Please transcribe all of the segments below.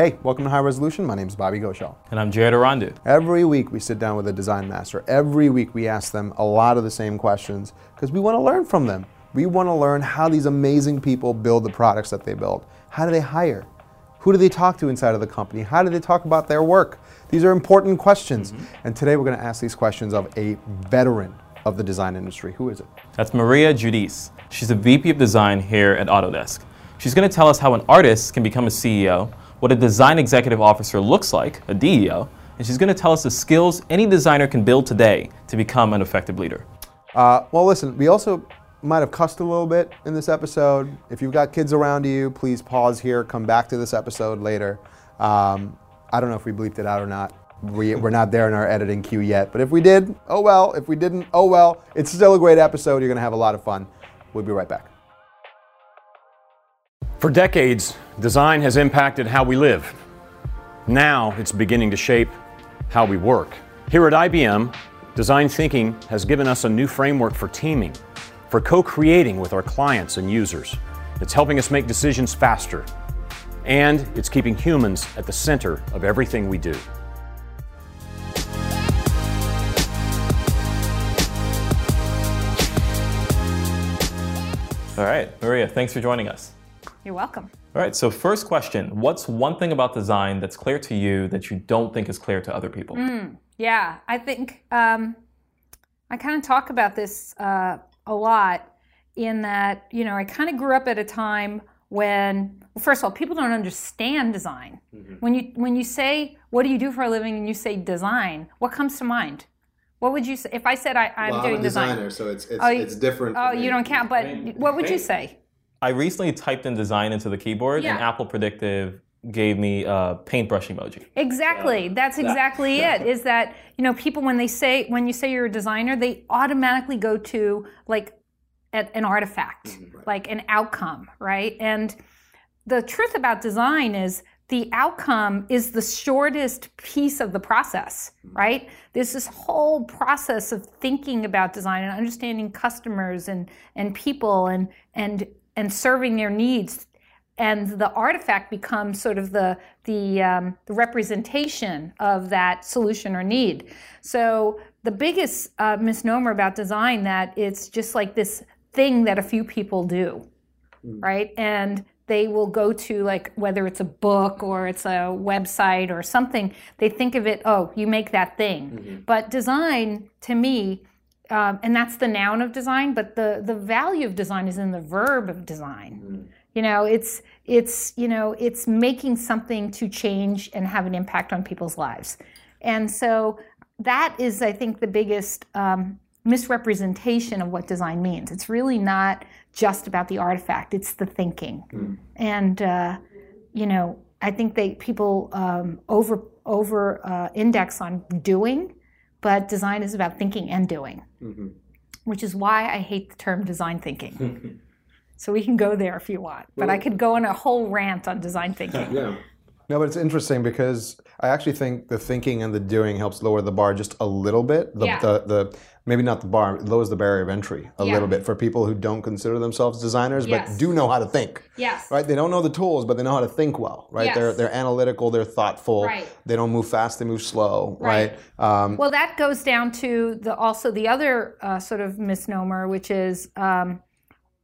Hey, welcome to High Resolution. My name is Bobby Ghoshal. And I'm Jared Erondu. Every week we sit down with a design master. Every week we ask them a lot of the same questions because we want to learn from them. We want to learn how these amazing people build the products that they build. How do they hire? Who do they talk to inside of the company? How do they talk about their work? These are important questions. Mm-hmm. And today we're going to ask these questions of a veteran of the design industry. Who is it? That's Maria Giudice. She's a VP of design here at Autodesk. She's going to tell us how an artist can become a CEO what a design executive officer looks like, a DEO, and she's going to tell us the skills any designer can build today to become an effective leader. Uh, well, listen, we also might have cussed a little bit in this episode. If you've got kids around you, please pause here, come back to this episode later. Um, I don't know if we bleeped it out or not. We, we're not there in our editing queue yet, but if we did, oh well. If we didn't, oh well. It's still a great episode. You're going to have a lot of fun. We'll be right back. For decades, design has impacted how we live. Now it's beginning to shape how we work. Here at IBM, design thinking has given us a new framework for teaming, for co creating with our clients and users. It's helping us make decisions faster, and it's keeping humans at the center of everything we do. All right, Maria, thanks for joining us. You're welcome. All right, so first question What's one thing about design that's clear to you that you don't think is clear to other people? Mm, yeah, I think um, I kind of talk about this uh, a lot in that, you know, I kind of grew up at a time when, well, first of all, people don't understand design. Mm-hmm. When, you, when you say, What do you do for a living? and you say design, what comes to mind? What would you say if I said I, am well, doing I'm a designer, design? so it's it's, oh, it's different. Oh, you don't count. But what would you say? I recently typed in design into the keyboard, yeah. and Apple Predictive gave me a paintbrush emoji. Exactly. Yeah. That's exactly yeah. it. Is that you know people when they say when you say you're a designer, they automatically go to like an artifact, mm-hmm, right. like an outcome, right? And the truth about design is the outcome is the shortest piece of the process, mm-hmm. right? There's this whole process of thinking about design and understanding customers and and people and and and serving their needs and the artifact becomes sort of the the, um, the, representation of that solution or need. So the biggest uh, misnomer about design that it's just like this thing that a few people do, mm. right? And they will go to like whether it's a book or it's a website or something. They think of it, oh, you make that thing. Mm-hmm. But design, to me, um, and that's the noun of design, but the, the value of design is in the verb of design. Mm. You know, it's it's you know it's making something to change and have an impact on people's lives, and so that is, I think, the biggest um, misrepresentation of what design means. It's really not just about the artifact; it's the thinking, mm. and uh, you know, I think they people um, over over uh, index on doing but design is about thinking and doing, mm-hmm. which is why I hate the term design thinking. so we can go there if you want, but well, I could go on a whole rant on design thinking. Yeah. No, but it's interesting because I actually think the thinking and the doing helps lower the bar just a little bit. The, yeah. the, the maybe not the bar, it lowers the barrier of entry a yeah. little bit for people who don't consider themselves designers yes. but do know how to think. Yes. Right? They don't know the tools, but they know how to think well, right? Yes. They're they're analytical, they're thoughtful. Right. They don't move fast, they move slow, right? right? Um, well, that goes down to the also the other uh, sort of misnomer, which is um,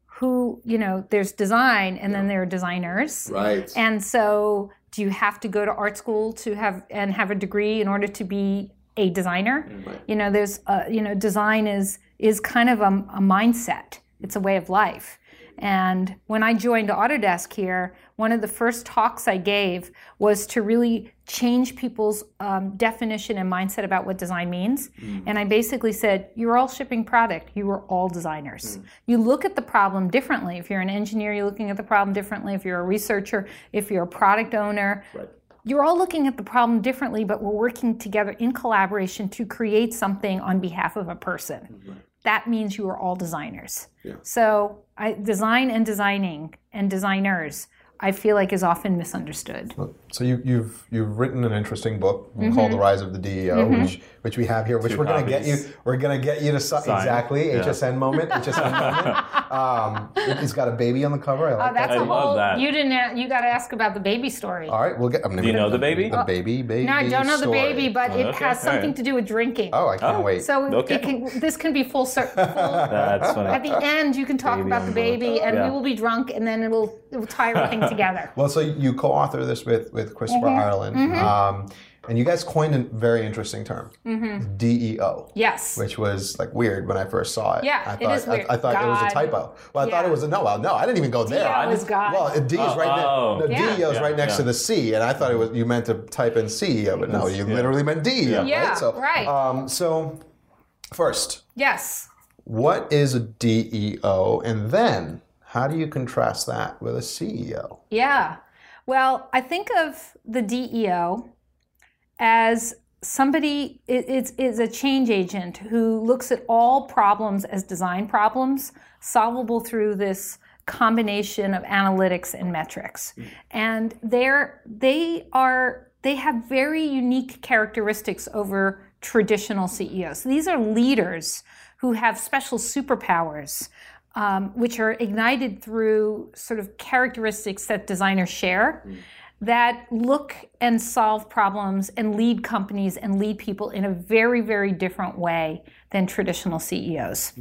who you know there's design and yeah. then there are designers right and so do you have to go to art school to have and have a degree in order to be a designer? Right. you know there's uh, you know design is is kind of a, a mindset. It's a way of life and when I joined Autodesk here, one of the first talks I gave was to really change people's um, definition and mindset about what design means. Mm. And I basically said, You're all shipping product, you are all designers. Mm. You look at the problem differently. If you're an engineer, you're looking at the problem differently. If you're a researcher, if you're a product owner, right. You're all looking at the problem differently, but we're working together in collaboration to create something on behalf of a person. Right that means you are all designers. Yeah. So I, design and designing and designers I feel like is often misunderstood. So you, you've you've written an interesting book Mm-hmm. called The Rise of the DEO, which which we have here, which Two we're going to get you. We're going to get you to si- exactly Yeah. HSN moment. HSN moment. Um, it's got a baby on the cover. I like Oh, that's that. a I love that. You didn't. a- You got to ask about the baby story. All right, we'll get. I'm Do you know the baby? The baby, baby. no, I don't know the baby, but it okay, has something alright. to do with drinking. Oh, I can't Oh. wait. So Okay. it can, this can be full circle. That's funny. At the end, you can talk Baby about the baby, and Yeah. we will be drunk, and then it'll it will tie everything together. Well, so you co-author this with with Christopher Mm-hmm. Ireland, um, and you guys coined a very interesting term, DEO. Yes. Which was like weird when I first saw it. Yeah, I thought, is weird. I, I thought it was a typo. Well, I thought it was a no. Well, no, I didn't even go there. DEO is God. Well, a D is Oh, right oh. next. No, Yeah. DEO is Yeah, right next yeah. to the C, and I thought it was you meant to type in CEO, but no, you Yeah. literally meant DEO. Yeah, right. So, right. Um, so, first, Yes. what is a DEO, and then how do you contrast that with a CEO? Yeah. Well, I think of the DEO as somebody it, it's is a change agent who looks at all problems as design problems solvable through this combination of analytics and metrics mm. and they're they are they have very unique characteristics over traditional ceos these are leaders who have special superpowers um, which are ignited through sort of characteristics that designers share that look and solve problems and lead companies and lead people in a very, very different way than traditional CEOs.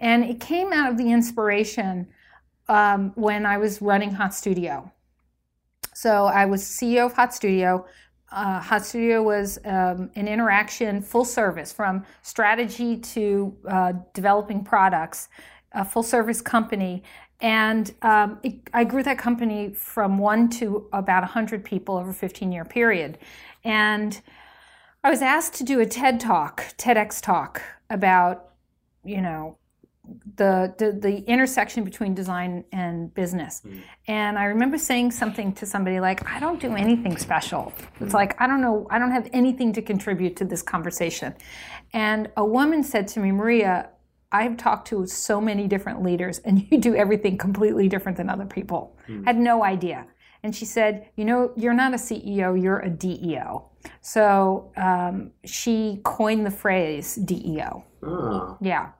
And it came out of the inspiration um, when I was running Hot Studio. So I was CEO of Hot Studio. Uh, Hot Studio was um, an interaction, full service, from strategy to uh, developing products, a full service company. And um, it, I grew that company from one to about 100 people over a 15 year period. And I was asked to do a TED talk, TEDx talk about, you know, the, the the intersection between design and business. And I remember saying something to somebody like, I don't do anything special. It's like I don't know, I don't have anything to contribute to this conversation. And a woman said to me, Maria, I've talked to so many different leaders and you do everything completely different than other people. Hmm. Had no idea. And she said, You know, you're not a CEO, you're a DEO. So um, she coined the phrase DEO. Ah. Yeah.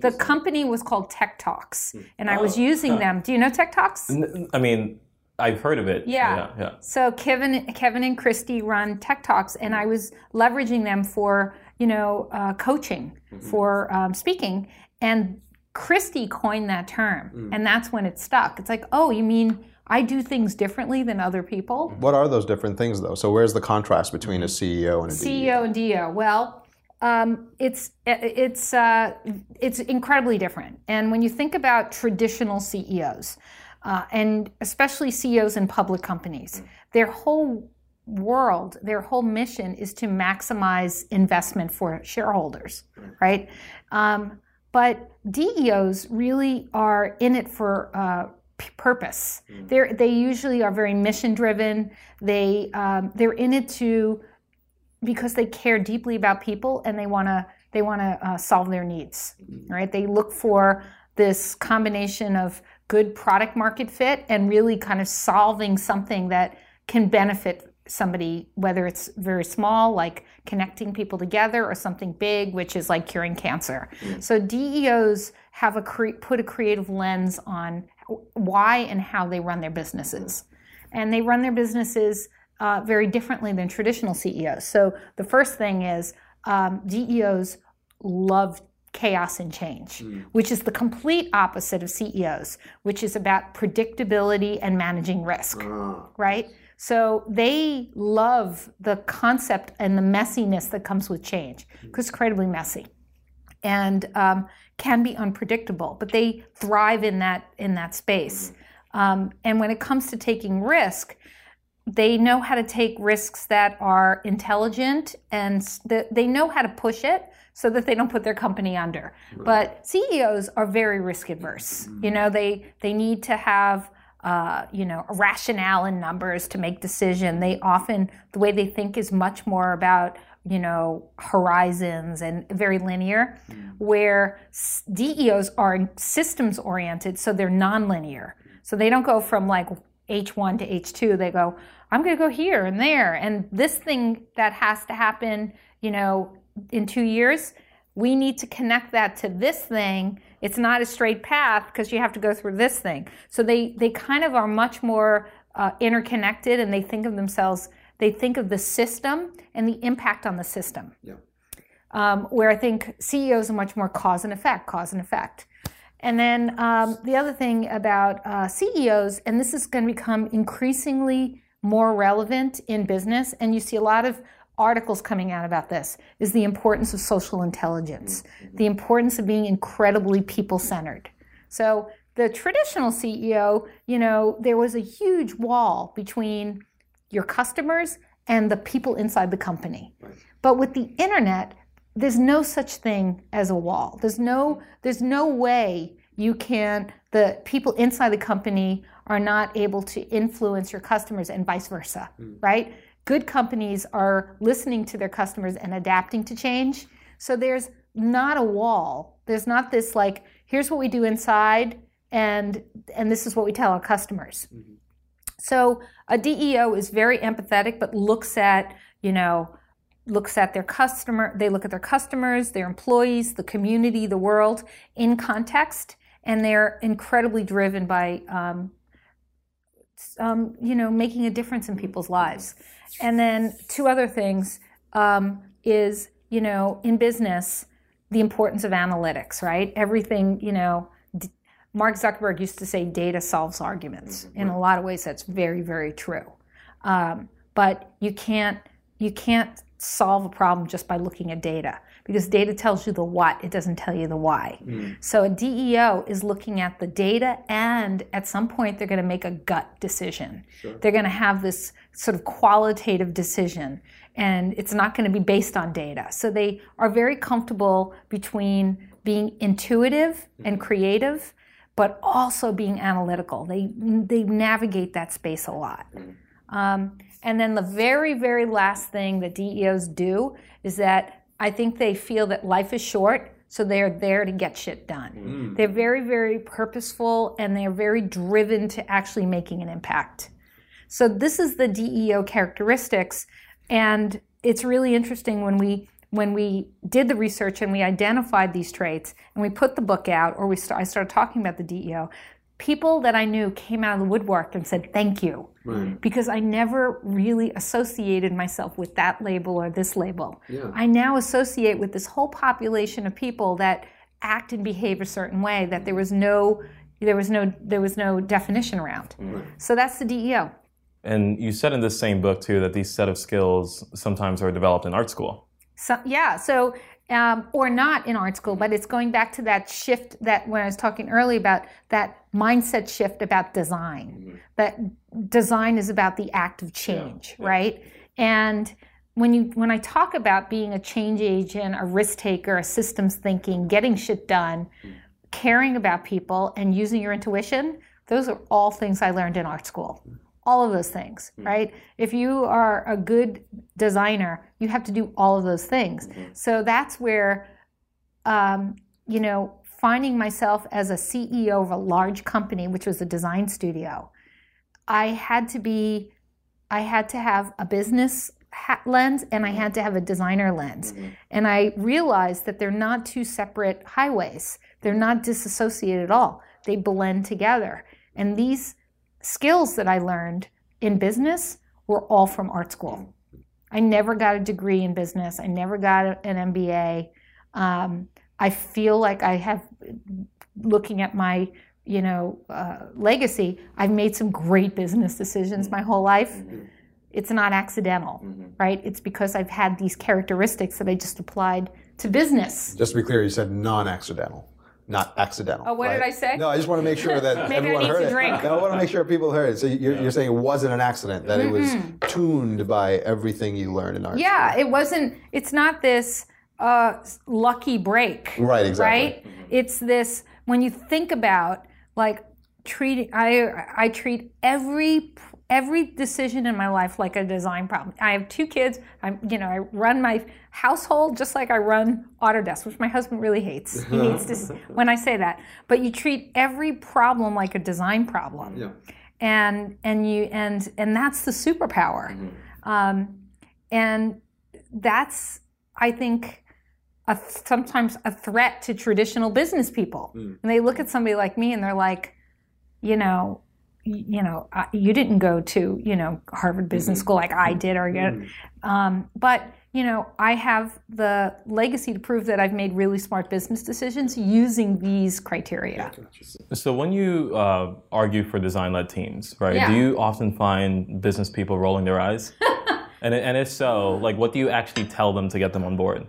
The company was called Tech Talks, hmm. and I was oh. using them. Do you know Tech Talks? I mean, I've heard of it. Yeah. Yeah. yeah. So Kevin, Kevin and Christy run Tech Talks, and hmm. I was leveraging them for you know uh, coaching, for um, speaking, and Christy coined that term, and that's when it stuck. It's like, oh, you mean I do things differently than other people? What are those different things, though? So, where's the contrast between a CEO and a DEO? CEO and DEO. Well, um, it's it's uh, it's incredibly different. And when you think about traditional CEOs, uh, and especially CEOs in public companies, their whole world, their whole mission is to maximize investment for shareholders, right? Um, but DEOs really are in it for uh, p- purpose. They're, they usually are very mission driven. They um, they're in it to because they care deeply about people and they want to they want to uh, solve their needs right they look for this combination of good product market fit and really kind of solving something that can benefit somebody whether it's very small like connecting people together or something big which is like curing cancer. So deos have a cre- put a creative lens on why and how they run their businesses. And they run their businesses uh, very differently than traditional CEOs. So the first thing is um, DEOs love chaos and change, which is the complete opposite of CEOs, which is about predictability and managing risk, right? So they love the concept and the messiness that comes with change because it's incredibly messy and um, can be unpredictable, but they thrive in that in that space. Um, and when it comes to taking risk, they know how to take risks that are intelligent and that they know how to push it so that they don't put their company under. But CEOs are very risk adverse. You know, they they need to have uh, you know rationale and numbers to make decision. They often the way they think is much more about you know horizons and very linear, where DEOs are systems oriented, so they're nonlinear. So they don't go from like H1 to H2. They go, I'm going to go here and there. And this thing that has to happen, you know, in two years, we need to connect that to this thing. It's not a straight path because you have to go through this thing. So they, they kind of are much more uh, interconnected and they think of themselves, they think of the system and the impact on the system. Yeah. Um, where I think CEOs are much more cause and effect, cause and effect. And then um, the other thing about uh, CEOs, and this is going to become increasingly more relevant in business, and you see a lot of articles coming out about this, is the importance of social intelligence, mm-hmm. the importance of being incredibly people centered. So the traditional CEO, you know, there was a huge wall between your customers and the people inside the company. But with the internet, there's no such thing as a wall. There's no there's no way you can the people inside the company are not able to influence your customers and vice versa, mm. right? Good companies are listening to their customers and adapting to change. So there's not a wall. There's not this like here's what we do inside and and this is what we tell our customers. So a DEO is very empathetic but looks at, you know, looks at their customer they look at their customers their employees the community the world in context and they're incredibly driven by um, um, you know making a difference in people's lives. And then two other things um, is you know in business the importance of analytics right? Everything you know d- mark zuckerberg used to say data solves arguments. In a lot of ways that's very very true. Um, but you can't you can't solve a problem just by looking at data because data tells you the what, it doesn't tell you the why. Mm. So a DEO is looking at the data and at some point they're going to make a gut decision. They're going to have this sort of qualitative decision and it's not going to be based on data. So they are very comfortable between being intuitive mm-hmm. and creative but also being analytical. They they navigate that space a lot. Mm. Um, and then the very, very last thing that DEOs do is that I think they feel that life is short, so they're there to get shit done. Mm. They're very, very purposeful and they're very driven to actually making an impact. So this is the DEO characteristics, and it's really interesting when we when we did the research and we identified these traits and we put the book out, or we start, I started talking about the DEO. People that I knew came out of the woodwork and said thank you because I never really associated myself with that label or this label. I now associate with this whole population of people that act and behave a certain way that there was no there was no there was no definition around. So that's the DEO. And you said in this same book too that these set of skills sometimes are developed in art school. So, yeah, so um, or not in art school, but it's going back to that shift that when I was talking earlier about that mindset shift about design. Mm-hmm. That design is about the act of change, right? And when you when I talk about being a change agent, a risk taker, a systems thinking, getting shit done, mm. caring about people, and using your intuition, those are all things I learned in art school. Mm. All of those things, mm. right? If you are a good designer, you have to do all of those things. Mm-hmm. So that's where, um, you know, finding myself as a CEO of a large company, which was a design studio, I had to be, I had to have a business lens and I mm-hmm. had to have a designer lens. Mm-hmm. And I realized that they're not two separate highways. They're not disassociated at all. They blend together. And these skills that I learned in business were all from art school. Mm-hmm. I never got a degree in business. I never got an MBA. Um, I feel like I have, looking at my, you know, uh, legacy, I've made some great business decisions my whole life. Mm-hmm. It's not accidental, mm-hmm. right? It's because I've had these characteristics that I just applied to business. Just to be clear, you said non-accidental, not accidental. Oh, what did? I say? No, I just want to make sure that Maybe I everyone need heard to it. drink. No, I want to make sure people heard it. So you're, you're saying it wasn't an accident; that it was mm-hmm. tuned by everything you learned in art. Yeah, it wasn't. It's not this uh, lucky break. Right, exactly. Right. It's this when you think about like treating. I I treat every every decision in my life like a design problem. I have two kids. I'm, you know, I run my household just like I run Autodesk, which my husband really hates. He hates this when I say that. But you treat every problem like a design problem, Yeah. and and you and and that's the superpower, um, and that's I think a, sometimes a threat to traditional business people. And they look at somebody like me and they're like, you know, you know, I- you didn't go to you know Harvard Business School like I did, or you um, but you know, I have the legacy to prove that I've made really smart business decisions using these criteria. So when you uh, argue for design-led teams, right? Yeah. Do you often find business people rolling their eyes? and and if so, like, what do you actually tell them to get them on board?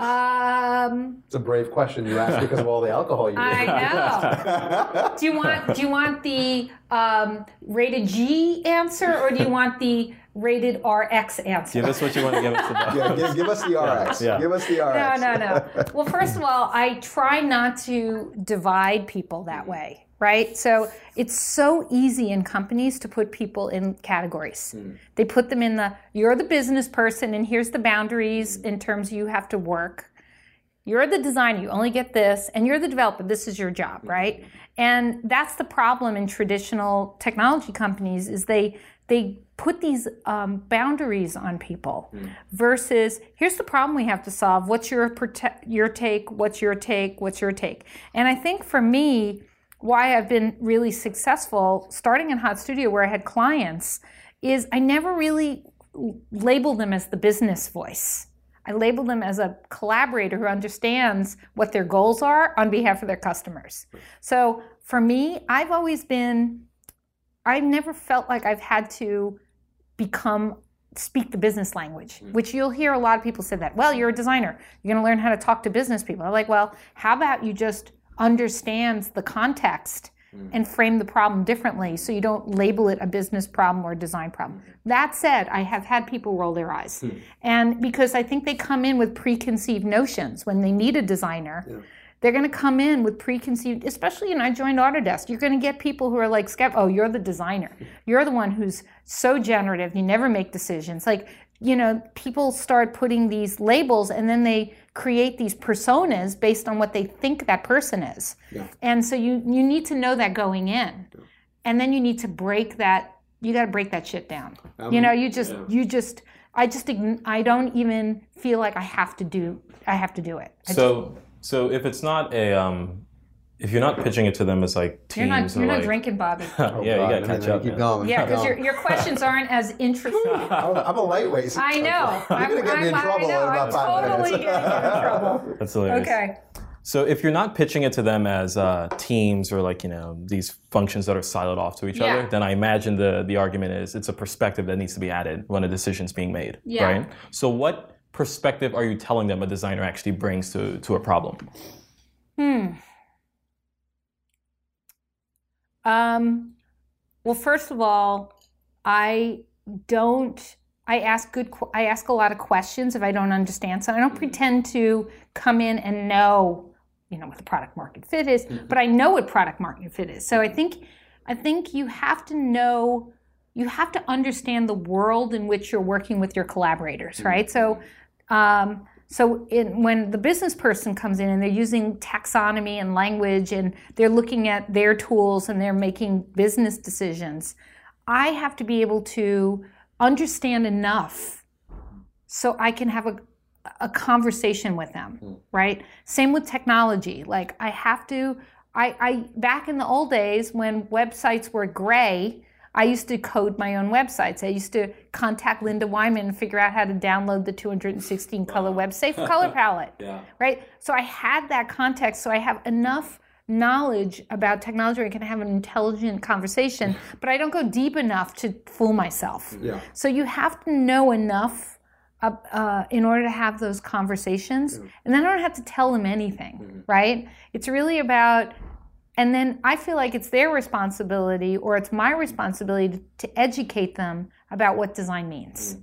Um, It's a brave question you asked because of all the alcohol you I know. do you want do you want the um, rated G answer or do you want the rated RX answer? Give us what you want to give us about. Yeah, give, give us the RX. Yeah. Give us the RX. No, no, no. Well, first of all, I try not to divide people that way, right? So it's so easy in companies to put people in categories. Hmm. They put them in the you're the business person, and here's the boundaries in terms you have to work. You're the designer, you only get this, and you're the developer, this is your job, hmm. right? And that's the problem in traditional technology companies is they they put these um, boundaries on people hmm. versus here's the problem we have to solve. What's your prote- your take? What's your take? What's your take? And I think for me, why I've been really successful starting in Hot Studio where I had clients is I never really labeled them as the business voice. I label them as a collaborator who understands what their goals are on behalf of their customers. So for me, I've always been, I've never felt like I've had to become speak the business language, mm. which you'll hear a lot of people say that. Well, you're a designer. You're going to learn how to talk to business people. I'm like, well, how about you just understand the context mm-hmm. and frame the problem differently so you don't label it a business problem or a design problem. Mm-hmm. That said, I have had people roll their eyes. Hmm. And because I think they come in with preconceived notions when they need a designer. They're going to come in with preconceived, especially, know, I joined Autodesk. You're going to get people who are like, oh, you're the designer. You're the one who's so generative. You never make decisions. Like, you know, people start putting these labels and then they create these personas based on what they think that person is. And so you, you need to know that going in. And then you need to break that, you got to break that shit down. you know, you just, you just, I just, ign- I don't even feel like I have to do, I have to do it. I So so if it's not a um, if you're not pitching it to them as like You're teams not, you're not like drinking, Bobby. yeah, you gotta catch up. Keep man. going. Yeah, because your, your questions aren't as interesting. I'm, I'm a lightweight. I know. I'm, You're gonna get me in I'm- trouble I know. in about I'm five totally minutes. gonna get in trouble. That's hilarious. Okay. So if you're not pitching it to them as uh, teams or like you know these functions that are siloed off to each Yeah. other, then I imagine the the argument is it's a perspective that needs to be added when a decision's being made, Yeah. right? So what perspective are you telling them a designer actually brings to to a problem? Um, well, first of all, I don't. I ask good. I ask a lot of questions if I don't understand something. I don't pretend to come in and know, you know, what the product market fit is, but I know what product market fit is. So I think, I think you have to know. You have to understand the world in which you're working with your collaborators, right? So, um, so in, when the business person comes in and they're using taxonomy and language and they're looking at their tools and they're making business decisions, I have to be able to understand enough so I can have a, a conversation with them, hmm. right? Same with technology. Like I have to, I, I back in the old days when websites were gray, I used to code my own websites. I used to contact Lynda Weinman and figure out how to download the 216 color web safe color palette. yeah. Right? So I had that context, so I have enough knowledge about technology where I can have an intelligent conversation, but I don't go deep enough to fool myself. Yeah. So you have to know enough uh, uh, in order to have those conversations, and then I don't have to tell them anything, right? It's really about, and then I feel like it's their responsibility or it's my responsibility to, educate them about what design means,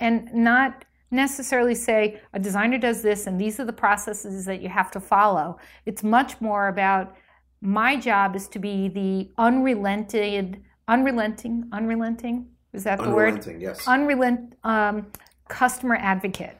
and not necessarily say a designer does this and these are the processes that you have to follow. It's much more about my job is to be the unrelented unrelenting, unrelenting. Is that the word? Unrelenting, yes. Unrelent um, customer advocate.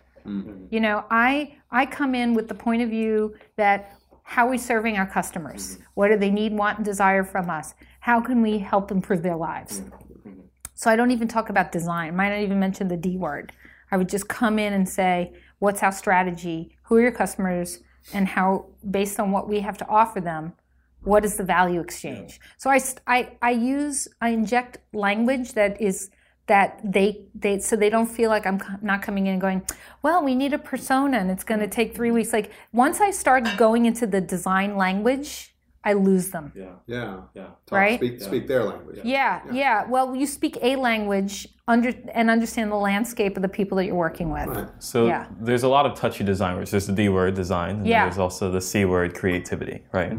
You know, I I come in with the point of view that how are we serving our customers? Mm-hmm. What do they need, want, and desire from us? How can we help improve their lives? Mm-hmm. So I don't even talk about design. I might not even mention the D word. I would just come in and say, what's our strategy? Who are your customers? And how, based on what we have to offer them, what is the value exchange? So I, I, I use, I inject language that is that they they so they don't feel like I'm co- not coming in and going, well, we need a persona and it's going to take three weeks. Like once I start going into the design language, I lose them. Yeah. Yeah. Yeah. Talk, Right? Speak, speak their language. yeah Yeah, yeah. Well, you speak a language under and understand the landscape of the people that you're working with. Right. So Yeah. there's a lot of touchy design words. There's the D word, design, and Yeah. there's also the C word, creativity, right?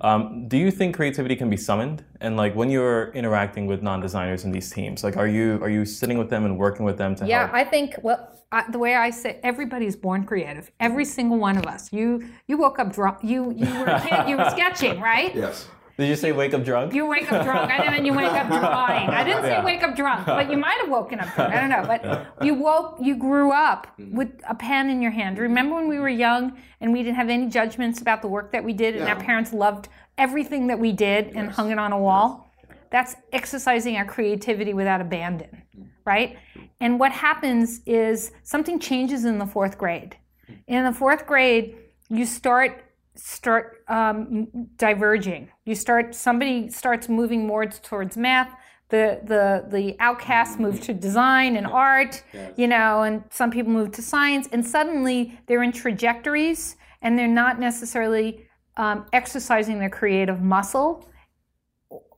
Um, do you think creativity can be summoned? And like when you're interacting with non-designers in these teams, like are you are you sitting with them and working with them to Yeah, help? I think well, I, the way I say, everybody's born creative. Every single one of us. You you woke up drunk. You you were a kid, you were sketching, right? Yes. Did you say wake up drunk? You wake up drunk, I didn't and then you wake up drawing. I didn't say Yeah. wake up drunk, but you might have woken up drunk. I don't know, but you woke, you grew up with a pen in your hand. Remember when we were young and we didn't have any judgments about the work that we did, and our parents loved everything that we did and hung it on a wall? That's exercising our creativity without abandon, right? And what happens is something changes in the fourth grade. In the fourth grade, you start start um, diverging. You start somebody starts moving more towards math. The the the outcasts move to design and art, you know, and some people move to science, and suddenly they're in trajectories, and they're not necessarily um, exercising their creative muscle,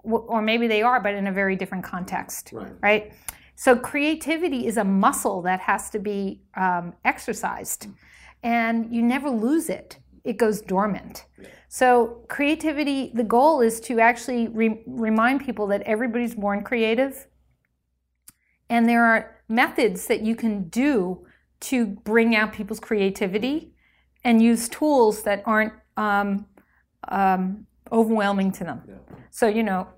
or maybe they are, but in a very different context, Right. right? So creativity is a muscle that has to be um, exercised, and you never lose it. It goes dormant. So creativity, the goal is to actually re- remind people that everybody's born creative, and there are methods that you can do to bring out people's creativity, and use tools that aren't um, um, overwhelming to them. So you know,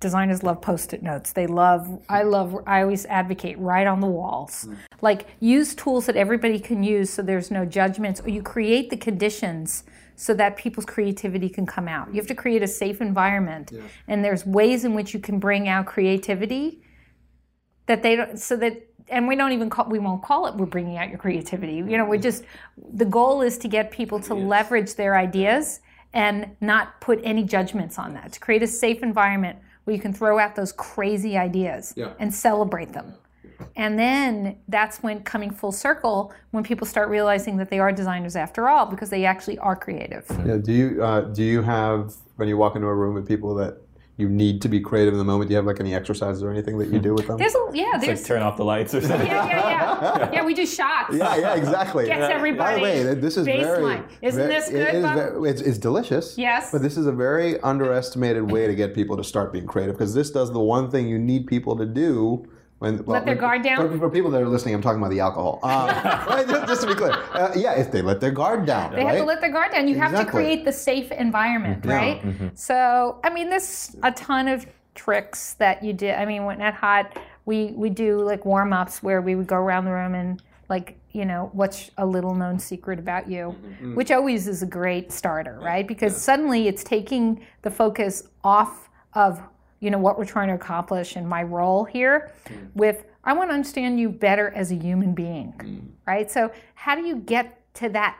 designers love post-it notes. They love. I love. I always advocate right on the walls. Hmm. Like use tools that everybody can use, so there's no judgments, or you create the conditions so that people's creativity can come out. You have to create a safe environment, and there's ways in which you can bring out creativity that they don't so that and we don't even call we won't call it we're bringing out your creativity you know we're hmm. just the goal is to get people to leverage their ideas and not put any judgments on that to create a safe environment where you can throw out those crazy ideas Yeah. and celebrate them and then that's when coming full circle when people start realizing that they are designers after all because they actually are creative Yeah. Do you uh, do you have when you walk into a room with people that you need to be creative in the moment? Do you have like any exercises or anything that you do with them? there's a yeah Like there's turn off the lights or something. yeah yeah yeah yeah we do shots Yeah, yeah, exactly. Gets By the way, this is very. Isn't ve- this good, is Bob? ve- it's, it's delicious. Yes. But this is a very underestimated way to get people to start being creative because this does the one thing you need people to do. When, well, Let their guard down? For, for people that are listening, I'm talking about the alcohol. Um, right, just, to be clear, uh, yeah, if they let their guard down, They right? have to let their guard down. You have to create the safe environment, Yeah. right? So, I mean, there's a ton of tricks that you did. I mean, when at Hot, we we do like warm ups where we would go around the room and like you know what's a little known secret about you, which always is a great starter, right? Because suddenly it's taking the focus off of you know what we're trying to accomplish and my role here mm. with I want to understand you better as a human being, mm. right? So how do you get to that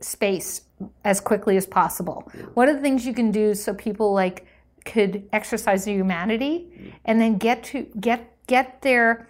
space as quickly as possible? What are the things you can do so people like could exercise their humanity mm. and then get to get get their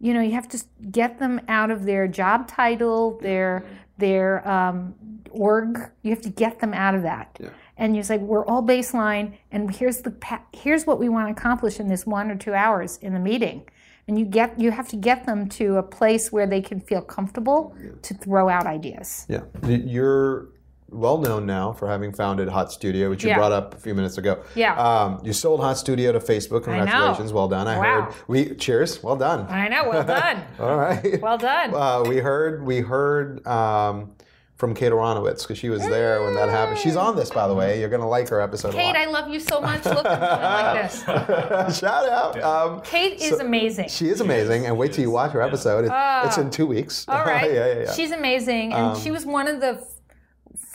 you know you have to get them out of their job title their their um, org. You have to get them out of that and you say we're all baseline and here's the here's what we want to accomplish in this one or two hours in the meeting and you get you have to get them to a place where they can feel comfortable to throw out ideas Yeah. You're well known now for having founded Hot Studio, which you Yeah. brought up a few minutes ago. Yeah. Um, you sold Hot Studio to Facebook. Congratulations. Well done. I Wow. heard. We cheers. Well done. i know well done All right. well done Uh, we heard. We heard. Um, from Kate Aronowitz because she was there when that happened. She's on this, by the way. You're gonna like her episode. a Kate, lot. I love you so much. Look at me like this. Shout out. Um, Kate is amazing. she is amazing, and wait till you watch her episode. It- it's in two weeks. All right. yeah, yeah, yeah. She's amazing. And she was one of the f-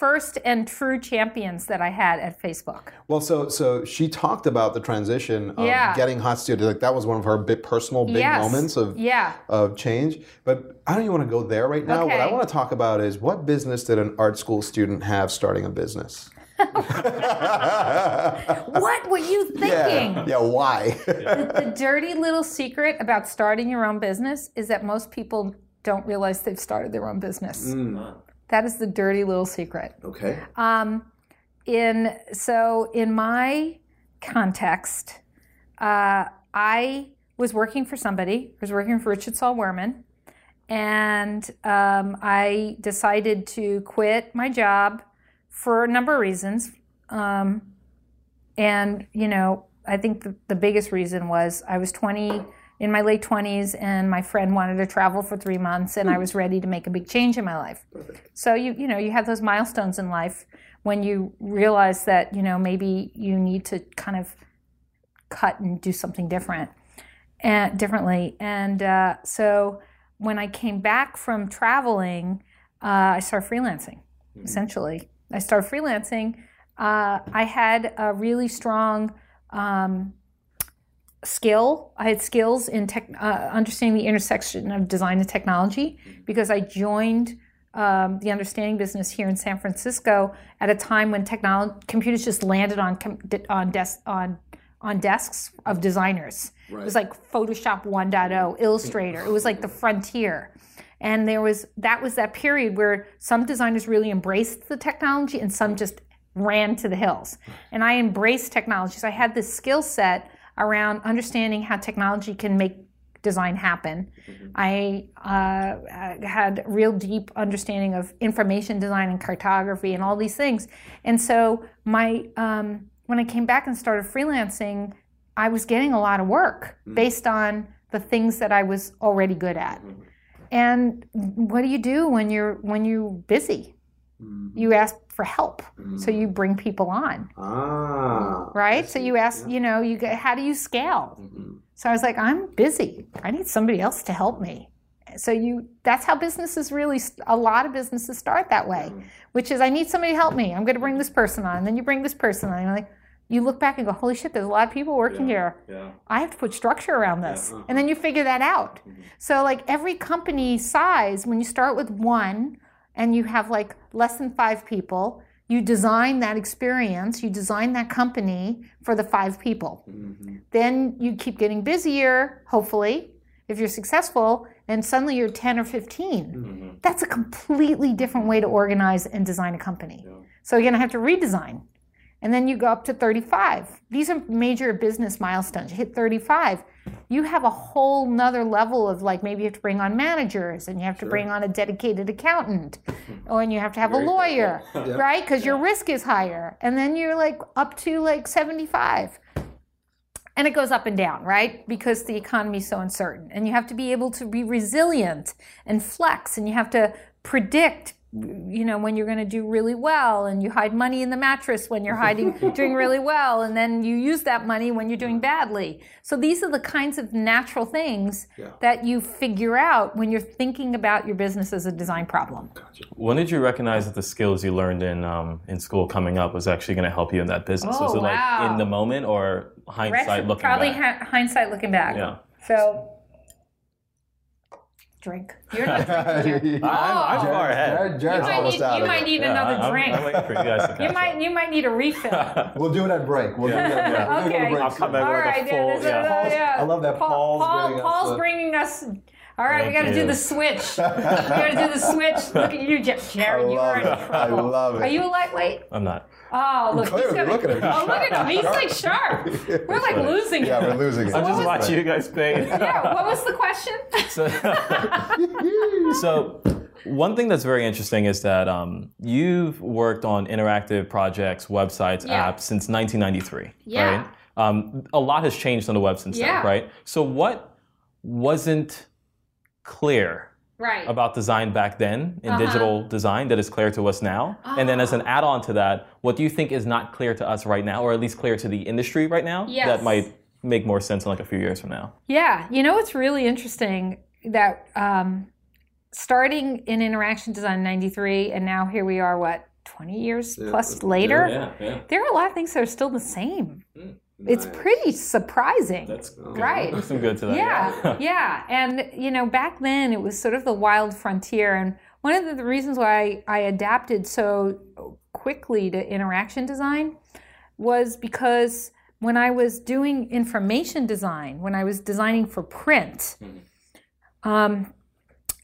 first and true champions that I had at Facebook. Well, so so she talked about the transition of Yeah. getting Hot Studio. Like that was one of her big personal big Yes. moments of Yeah. of change. But I don't even want to go there right now. What I want to talk about is what business did an art school student have starting a business? What were you thinking? Yeah, yeah. Why? The dirty little secret about starting your own business is that most people don't realize they've started their own business. Mm. That is the dirty little secret. okay. Um, in so in my context, uh, I was working for somebody. I was working for Richard Saul Wurman, and um, I decided to quit my job for a number of reasons. Um, and you know, I think the, the biggest reason was I was 20 in my late 20s, and my friend wanted to travel for three months, and I was ready to make a big change in my life. So you you know you have those milestones in life when you realize that you know maybe you need to kind of cut and do something different and differently. And uh, so when I came back from traveling, uh, I started freelancing. Essentially, I started freelancing. Uh, I had a really strong um, skill. I had skills in tech, uh, understanding the intersection of design and technology because I joined um, the understanding business here in San Francisco at a time when technology computers just landed on com- on desk on on desks of designers. It was like Photoshop 1.0, Illustrator. It was like the frontier. And there was that was that period where some designers really embraced the technology and some just ran to the hills. And I embraced technology. So I had this skill set around understanding how technology can make design happen. I uh, had real deep understanding of information design and cartography and all these things. And so my um, when I came back and started freelancing, I was getting a lot of work based on the things that I was already good at. And what do you do when you're when you're busy? You mm-hmm. ask for help, so you mm-hmm. bring people on Ah. right? So you ask, you know, you get, how do you scale? Mm-hmm. So I was like, I'm busy. I need somebody else to help me. So you, that's how businesses really, a lot of businesses start that way, which is I need somebody to help me. I'm going to bring this person on. And then you bring this person on. And you're like, you look back and go, holy shit, there's a lot of people working here. Yeah. I have to put structure around this. Uh-huh. And then you figure that out. So like every company size, when you start with one and you have like less than five people, you design that experience, you design that company for the five people. Mm-hmm. Then you keep getting busier, hopefully, if you're successful, and suddenly you're 10 or 15. Mm-hmm. That's a completely different way to organize and design a company. So you're going to have to redesign. And then you go up to 35. These are major business milestones. You hit 35, you have a whole nother level of like maybe you have to bring on managers and you have to bring on a dedicated accountant mm-hmm. or and you have to have a lawyer, right? Because your risk is higher. And then you're like up to like 75. And it goes up and down, right? Because the economy is so uncertain. And you have to be able to be resilient and flex and you have to predict you know when you're going to do really well and you hide money in the mattress when you're hiding doing really well and then you use that money when you're doing badly so these are the kinds of natural things that you figure out when you're thinking about your business as a design problem When did you recognize that the skills you learned in um, in school coming up was actually going to help you in that business? was Oh, it like wow. in the moment or hindsight looking probably back? hi- hindsight looking back Yeah. so drink you're not drinking here. I'm, I'm oh. far ahead. Jared, Jared's you might almost need, out you of might it. need Yeah, another I'm- drink I'm waiting for you guys to you catch might up. you might need a refill We'll do it at break. We'll do it at break. We'll do it at Okay. break I'll come back All with right, a yeah, full. there's yeah. Paul's- yeah. I love that Paul- Paul's Paul- bringing us Paul's the- bringing us. All right, we got to do the switch. we got to do the switch. Look at you, Ja- Jared. I You are in it. I love it. Are you a lightweight? I'm not. Oh, look, Clearly, he's gonna, look at him. Oh, look at him. He's like sharp. We're like losing Yeah, it. Yeah, we're losing it. I'm just was- watching you guys pay. Yeah. What was the question? so one thing that's very interesting is that um, you've worked on interactive projects, websites, Yeah. apps since 1993. Yeah. Right? Um, a lot has changed on the web since Yeah. then, right? So what wasn't clear Right. about design back then in Uh-huh. digital design that is clear to us now? And then as an add-on to that, what do you think is not clear to us right now, or at least clear to the industry right now Yes. that might make more sense in like a few years from now? Yeah, you know it's really interesting that um, starting in interaction design in '93, and now here we are, what 20 years plus later. yeah. There are a lot of things that are still the same. It's pretty surprising. That's right. There's some good to that. yeah, yeah. And you know, back then it was sort of the wild frontier, and one of the, the reasons why I adapted so quickly to interaction design was because when I was doing information design, when I was designing for print, um,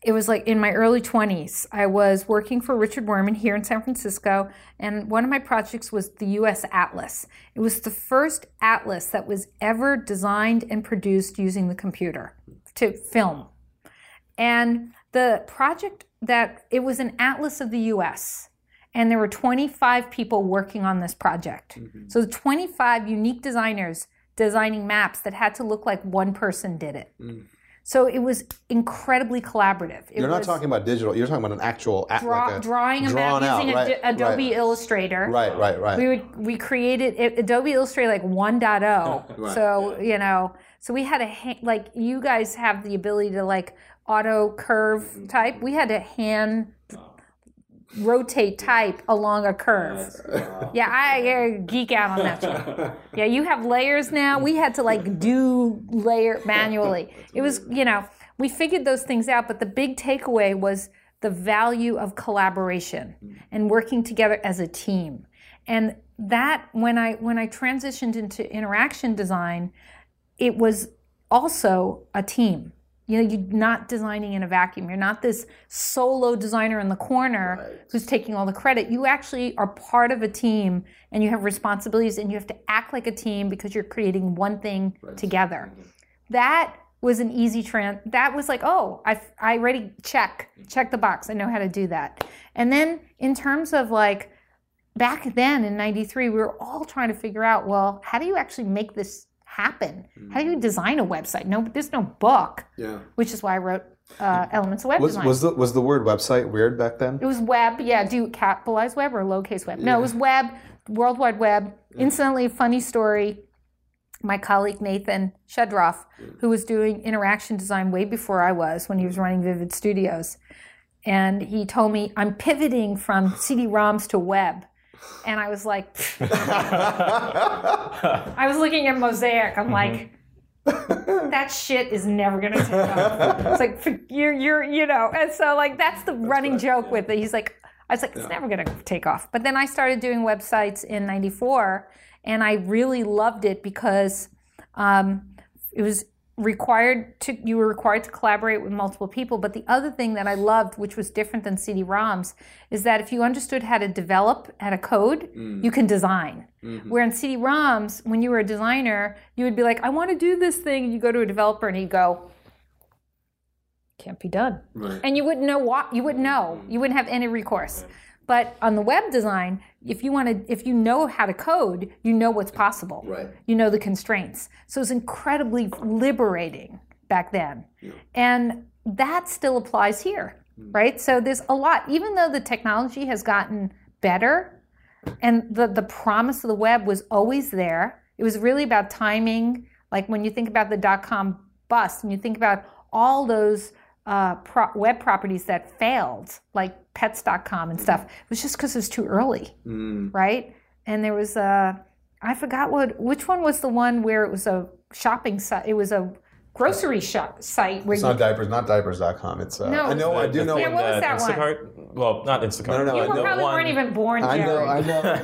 it was like in my early 20s. I was working for Richard Wurman here in San Francisco, and one of my projects was the US Atlas. It was the first atlas that was ever designed and produced using the computer to film. And the project that it was an atlas of the US. And there were 25 people working on this project. Mm-hmm. So 25 unique designers designing maps that had to look like one person did it. Mm. So it was incredibly collaborative. It You're not talking about digital. You're talking about an actual act, draw, like a, drawing a drawn map out, using right, Ad- Adobe right. Illustrator. Right, right, right. We would we created it, Adobe Illustrator like 1.0. so you know, so we had a ha- like you guys have the ability to like auto curve type. We had to hand rotate type along a curve. Yeah, I uh, geek out on that. shit. Yeah, you have layers now. We had to like do layer manually. It was, you know, we figured those things out, but the big takeaway was the value of collaboration and working together as a team. And that when I when I transitioned into interaction design, it was also a team. You know, you're not designing in a vacuum. You're not this solo designer in the corner who's taking all the credit. You actually are part of a team and you have responsibilities and you have to act like a team because you're creating one thing together. Mm-hmm. That was an easy trend. That was like, oh, I, I already check, check the box. I know how to do that. And then in terms of like, back then in 93 we were all trying to figure out well how do you actually make this happen? How do you design a website? No there's no book yeah. which is why i wrote uh, elements of web Was, design. was the was the word website weird back then? it was web yeah. Do you capitalize web or lowercase web? No it was web world wide web. Incidentally funny story. My colleague nathan shedroff who was doing interaction design way before i was when he was running vivid studios and he told me i'm pivoting from cd-roms to web and I was like, I was looking at Mosaic. I'm like, that shit is never gonna take off. It's like you're, you're, you know, and so like that's the running joke with it. He's like, I was like, it's never gonna take off. But then I started doing websites in '94, and I really loved it because um, it was required to you were required to collaborate with multiple people but the other thing that i loved which was different than cd-roms is that if you understood how to develop how to code mm. you can design. Mm-hmm. Where in cd-roms when you were a designer you would be like i want to do this thing and you go to a developer and he'd go can't be done. And you wouldn't know what you wouldn't know. Mm-hmm. You wouldn't have any recourse but on the web design if you want to if you know how to code you know what's possible. Right. you know the constraints. So it's incredibly liberating back then. And that still applies here hmm. right? So there's a lot even though the technology has gotten better and the, the promise of the web was always there it was really about timing. Like when you think about the dot-com bust and you think about all those uh, pro- web properties that failed like pets.com and stuff it was just because it was too early right? And there was a i forgot what which one was the one where it was a shopping site it was a grocery shop site where It's you not diapers, not diapers.com. It's uh, No. I know, I do know. Yeah, what was Uh, that one? Instacart? Well, not Instacart. No, no, no, you I were know probably one- weren't even born I Jerry. know, I know. you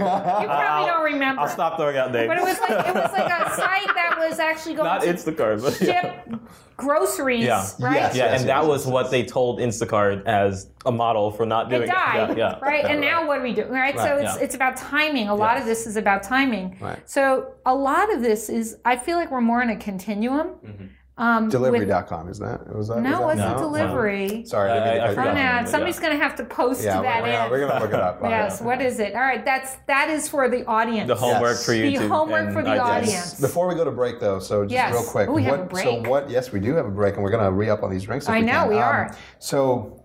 probably don't remember I'll stop throwing out names. but it was like it was like a site that was actually going not to Instacart. But ship groceries Yeah. right Yes, Yeah, yes, and that yes, was what they told Instacart as a model for not doing it died, Yeah, yeah. right? And now what do we do? Right? so it's yeah. it's about timing. A lot of this is about timing. Right. So a lot of this is I feel like we're more in a continuum. Mm-hmm. Um, with- Delivery.com is that? Was that? no, it was that? wasn't delivery. Sorry, I I- didn't I cut you forgot. off. Yeah. Somebody's going to have to post Yeah, that we're, in. we're, we're gonna look it up. Yes. What is it? All right. That's that is for the audience. The homework Yes. for you. The YouTube. homework for the iTunes. audience. Before we go to break, though, so just Yes. real quick, Oh, we have what, a so what? Yes, we do have a break, and we're gonna re up on these drinks. If I we know, can. Um, we are. So,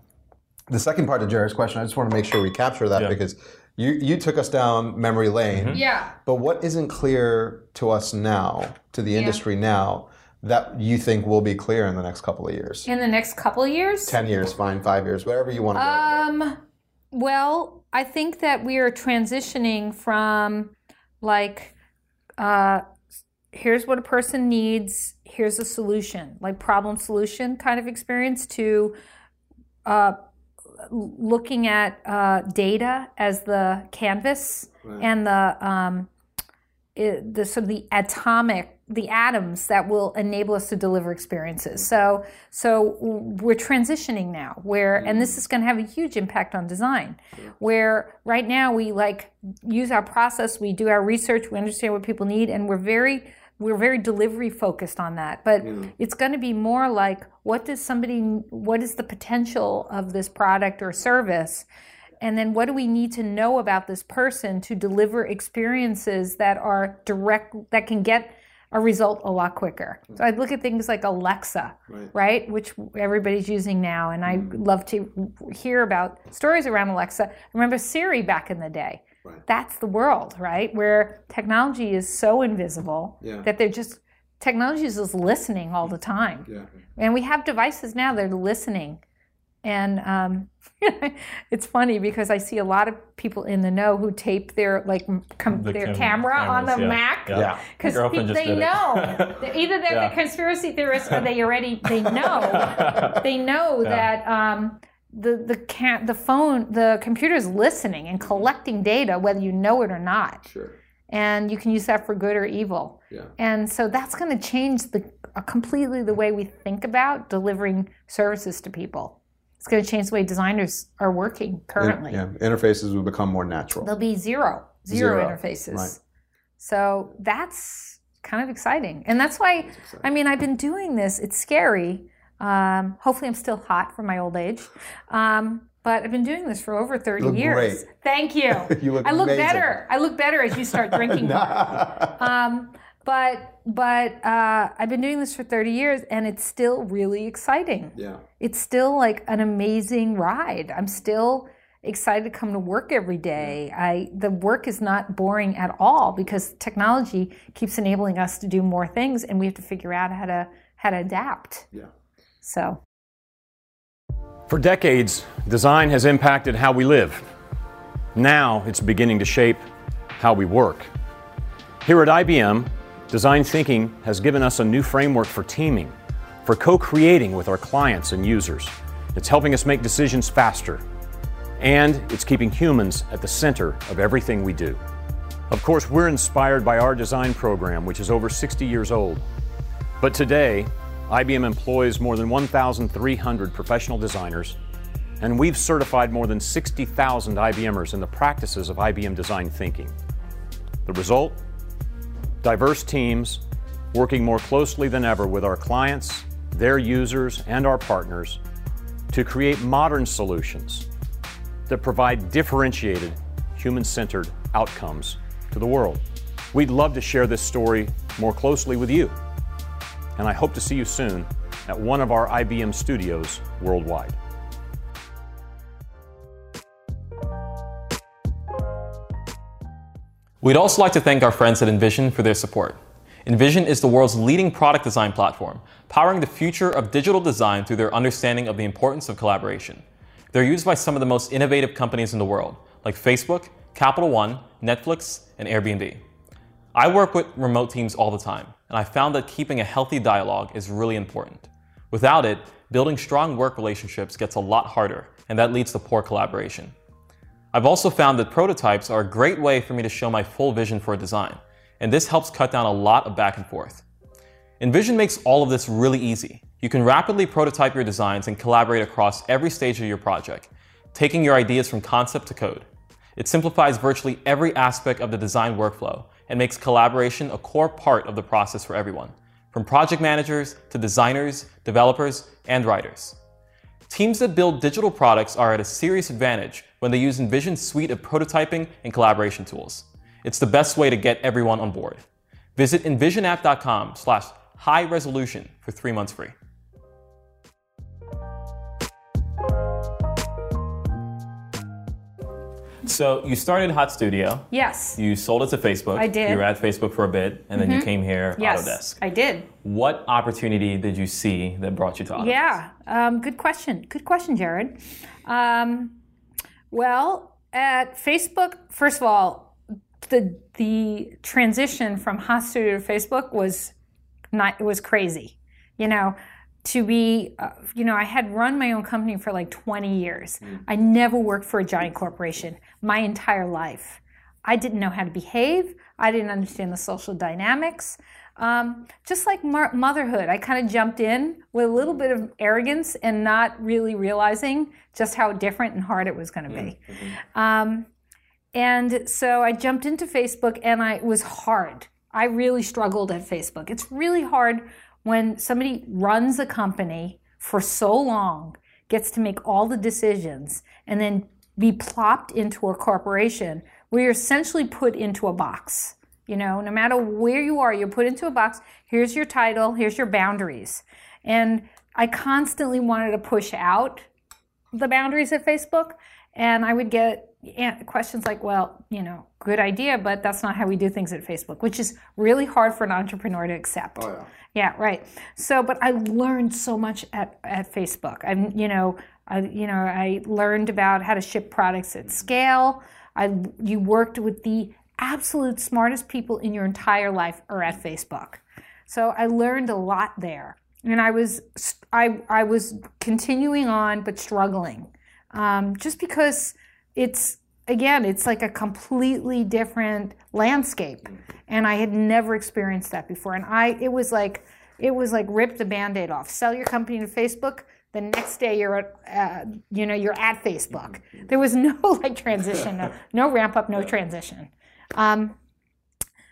the second part of Jared's question, I just want to make sure we capture that Yeah. because you you took us down memory lane. Yeah. But what isn't clear to us now, to the industry now, that you think will be clear in the next couple of years? In the next couple of years. Ten years, fine. Five years, whatever you want to go. Um, well, I think that we are transitioning from like, uh, here's what a person needs, here's a solution, like problem solution kind of experience, to uh, looking at uh, data as the canvas and the um, it, the sort of the atomic the atoms that will enable us to deliver experiences. So so we're transitioning now where and this is going to have a huge impact on design where right now we like use our process we do our research we understand what people need and we're very we're very delivery focused on that. But it's going to be more like what does somebody what is the potential of this product or service? And then what do we need to know about this person to deliver experiences that are direct that can get a result a lot quicker. So i look at things like alexa right, which everybody's using now and i mm. love to hear about stories around alexa. I remember siri back in the day. That's the world right where technology is so invisible that they're just technology is just listening all the time. And we have devices now that are listening and um, it's funny because I see a lot of people in the know who tape their like com- The their cam- camera on the yeah. Mac Yeah. Yeah. because they know either they're Yeah. the conspiracy theorists or they already they know they know that um, the the can the phone the computer is listening and collecting data whether you know it or not Sure. and you can use that for good or evil. Yeah. And so that's going to change the uh, completely the way we think about delivering services to people. Going to change the way designers are working currently. Yeah. Interfaces will become more natural. There'll be zero, zero, Zero, interfaces. right. So that's kind of exciting. And that's why, I mean, I've been doing this. It's scary. Um, hopefully, I'm still hot for my old age. Um, but I've been doing this for over 30 look years. great. Thank you. You look I look amazing. better. I look better as you start drinking more. Um, but but uh, I've been doing this for 30 years, and it's still really exciting. yeah. It's still like an amazing ride. I'm still excited to come to work every day. I the work is not boring at all because technology keeps enabling us to do more things, and we have to figure out how to how to adapt. Yeah. So For decades, design has impacted how we live. Now it's beginning to shape how we work. Here at IBM, design thinking has given us a new framework for teaming, for co creating with our clients and users. It's helping us make decisions faster, and it's keeping humans at the center of everything we do. Of course, we're inspired by our design program, which is over 60 years old. But today, IBM employs more than 1,300 professional designers, and we've certified more than 60,000 IBMers in the practices of IBM design thinking. The result? Diverse teams working more closely than ever with our clients, their users, and our partners to create modern solutions that provide differentiated, human centered outcomes to the world. We'd love to share this story more closely with you and I hope to see you soon at one of our IBM studios worldwide. We'd also like to thank our friends at InVision for their support. InVision is the world's leading product design platform, powering the future of digital design through their understanding of the importance of collaboration. They're used by some of the most innovative companies in the world, like Facebook, Capital One, Netflix, and Airbnb. I work with remote teams all the time, and I found that keeping a healthy dialogue is really important. Without it, building strong work relationships gets a lot harder, and that leads to poor collaboration. I've also found that prototypes are a great way for me to show my full vision for a design, and this helps cut down a lot of back and forth. InVision makes all of this really easy. You can rapidly prototype your designs and collaborate across every stage of your project, taking your ideas from concept to code. It simplifies virtually every aspect of the design workflow and makes collaboration a core part of the process for everyone, from project managers to designers, developers, and writers. Teams that build digital products are at a serious advantage when they use InVision's suite of prototyping and collaboration tools. It's the best way to get everyone on board. Visit invisionapp.com slash high resolution for three months free. So you started Hot Studio. Yes. You sold it to Facebook. I did. Mm-hmm. You were at Facebook for a bit, and then you came here, yes. Autodesk. I did. What opportunity did you see that brought you to Autodesk? Yeah. Um, good question. Good question, Jared. Um, well, at Facebook, first of all, the the transition from Hot Studio to Facebook was not it was crazy. You know, to be, uh, you know, I had run my own company for like 20 years. I never worked for a giant corporation my entire life. I didn't know how to behave. I didn't understand the social dynamics. Um, just like mar- motherhood, I kind of jumped in with a little bit of arrogance and not really realizing just how different and hard it was going to be. Um, and so I jumped into Facebook and I it was hard. I really struggled at Facebook. It's really hard when somebody runs a company for so long, gets to make all the decisions, and then be plopped into a corporation where you're essentially put into a box. You know, no matter where you are, you're put into a box. Here's your title, here's your boundaries. And I constantly wanted to push out the boundaries at Facebook. And I would get questions like, well, you know, good idea, but that's not how we do things at Facebook, which is really hard for an entrepreneur to accept. Oh, yeah. Yeah, right. So, but I learned so much at, at Facebook. I'm, you know, I, you know, I learned about how to ship products at scale. I, you worked with the absolute smartest people in your entire life are at Facebook. So I learned a lot there, and I was, I, I was continuing on but struggling, um, just because it's again, it's like a completely different landscape, and I had never experienced that before. And I, it was like, it was like rip the band-aid off, sell your company to Facebook. The next day you're at, uh, you know, you're at Facebook. There was no like transition, no, no ramp up, no transition. Um,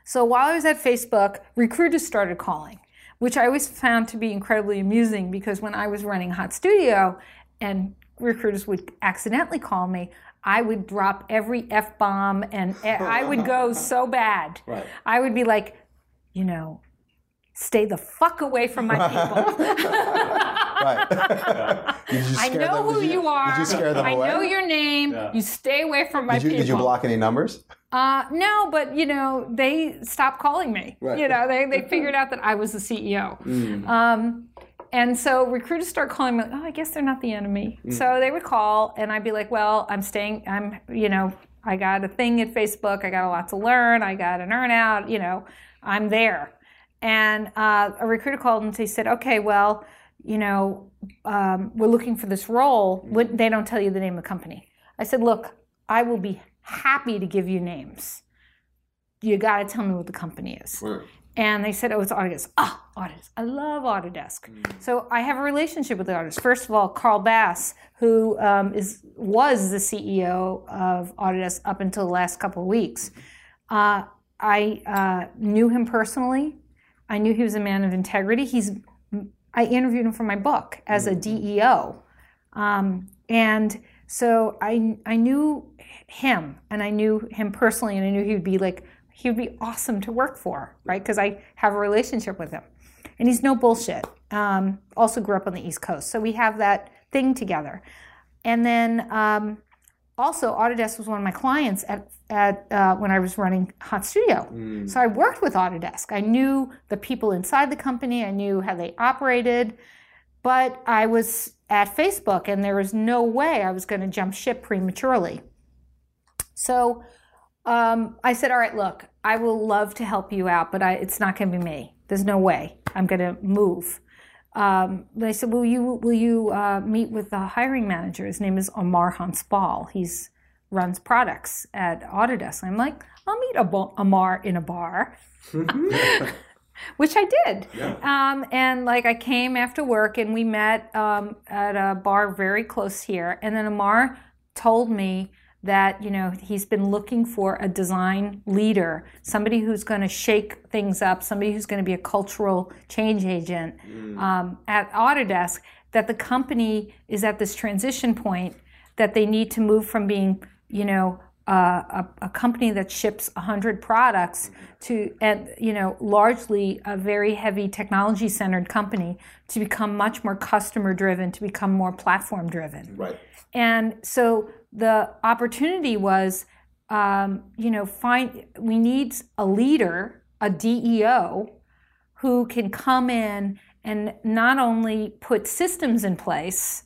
so while I was at Facebook, recruiters started calling, which I always found to be incredibly amusing because when I was running Hot Studio and recruiters would accidentally call me, I would drop every F bomb and I would go so bad. Right. I would be like, you know, stay the fuck away from my people. Right. Did I know them- who did you, are. Did you scare them I away? know your name. You stay away from my did you, people. did you block any numbers? Uh, no, but you know, they stopped calling me. Right. You know, they, they figured out that I was the CEO. Um, and so recruiters start calling me, oh, I guess they're not the enemy. So they would call and I'd be like, well, I'm staying, I'm, you know, I got a thing at Facebook. I got a lot to learn. I got an earn out, you know, I'm there. And uh, a recruiter called and they said, okay, well, you know, um, we're looking for this role. What- They don't tell you the name of the company. I said, look, I will be happy to give you names. You got to tell me what the company is. And they said, oh, it's Autodesk. Ah, Autodesk. I love Autodesk. So I have a relationship with Autodesk. First of all, Carl Bass, who um, is was the CEO of Autodesk up until the last couple of weeks. Uh, I uh, knew him personally. I knew he was a man of integrity. He's I interviewed him for my book as a DEO. Um, and so I, I knew him and I knew him personally and I knew he would be like, he would be awesome to work for, right? Because I have a relationship with him. And he's no bullshit. Um, also grew up on the East Coast. So we have that thing together. And then um, also Autodesk was one of my clients at, at uh, when I was running Hot Studio. So I worked with Autodesk. I knew the people inside the company. I knew how they operated. But I was at Facebook, and there was no way I was going to jump ship prematurely. So um, I said, "All right, look, I will love to help you out, but I, it's not going to be me. There's no way I'm going to move." Um, they said, "Will you will you uh, meet with the hiring manager? His name is Amar Hanspal. He's runs products at Autodesk." I'm like, "I'll meet Abo- Amar in a bar." which I did. Um, and like I came after work and we met um, at a bar very close here. And then Amar told me that you know he's been looking for a design leader, somebody who's going to shake things up, somebody who's going to be a cultural change agent um, at Autodesk. That the company is at this transition point that they need to move from being, you know, uh, a, a company that ships 100 products to, and you know, largely a very heavy technology centered company to become much more customer driven, to become more platform driven. Right. And so the opportunity was, um, you know, find we need a leader, a DEO, who can come in and not only put systems in place,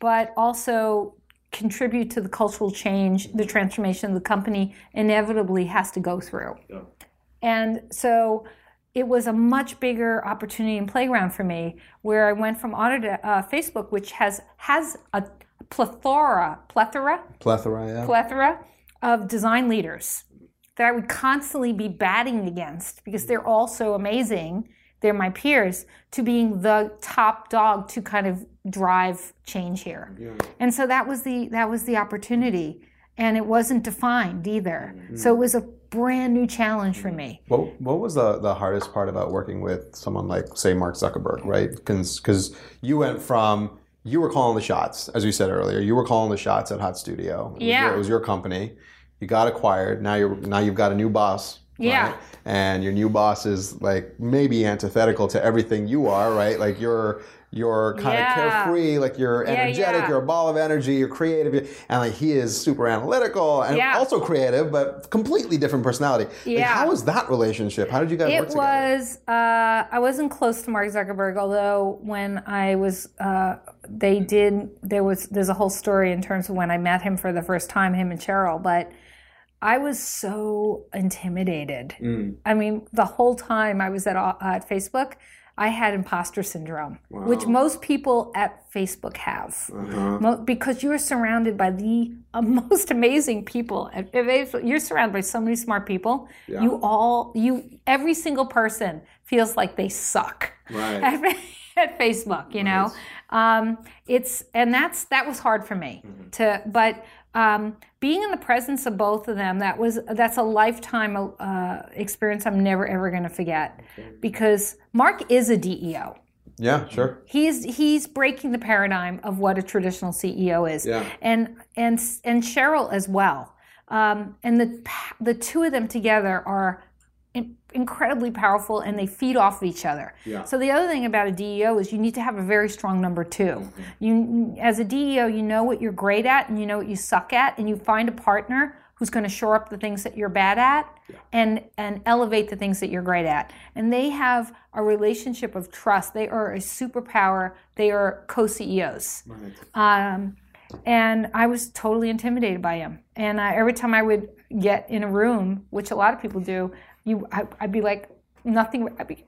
but also contribute to the cultural change, the transformation the company inevitably has to go through. And so it was a much bigger opportunity and playground for me where I went from Autodesk, uh, Facebook, which has has a plethora, plethora, Plethora, yeah. plethora of design leaders that I would constantly be batting against because they're all so amazing. They're my peers to being the top dog to kind of drive change here. And so that was the that was the opportunity. And it wasn't defined either. Mm-hmm. So it was a brand new challenge for me. What, what was the, the hardest part about working with someone like, say, Mark Zuckerberg, right? Because you went from, you were calling the shots, as we said earlier. You were calling the shots at Hot Studio. It was Yeah. your- it was your company. You got acquired. Now you're now you've got a new boss. Yeah. right? And your new boss is like maybe antithetical to everything you are, right? Like you're you're kind Yeah. of carefree, like you're energetic, yeah. you're a ball of energy, you're creative, and like he is super analytical and also creative, but completely different personality. Like, Yeah. how was that relationship? How did you guys work It together? was. Uh, I wasn't close to Mark Zuckerberg, although when I was, uh, they did. There was. There's a whole story in terms of when I met him for the first time, him and Sheryl. But I was so intimidated. Mm. I mean, the whole time I was at uh, at Facebook, I had imposter syndrome, which most people at Facebook have, Uh-huh. Mo- because you're surrounded by the uh, most amazing people. At at Facebook. You're surrounded by so many smart people. You all, you, every single person feels like they suck Right. at, at Facebook. You know, um, it's and that's that was hard for me to, but. Um, being in the presence of both of them, that was that's a lifetime uh, experience I'm never ever going to forget, because Mark is a DEO Yeah, sure. he's he's breaking the paradigm of what a traditional CEO is, Yeah. and and and Sheryl as well. Um, and the the two of them together are incredibly powerful, and they feed off of each other. Yeah. So the other thing about a DEO is you need to have a very strong number 2 You as a DEO, you know what you're great at, and you know what you suck at, and you find a partner who's going to shore up the things that you're bad at and and elevate the things that you're great at. And they have a relationship of trust. They are a superpower. They are co-ceos um, and i was totally intimidated by him and I, every time i would get in a room which a lot of people do you I, i'd be like nothing i'd be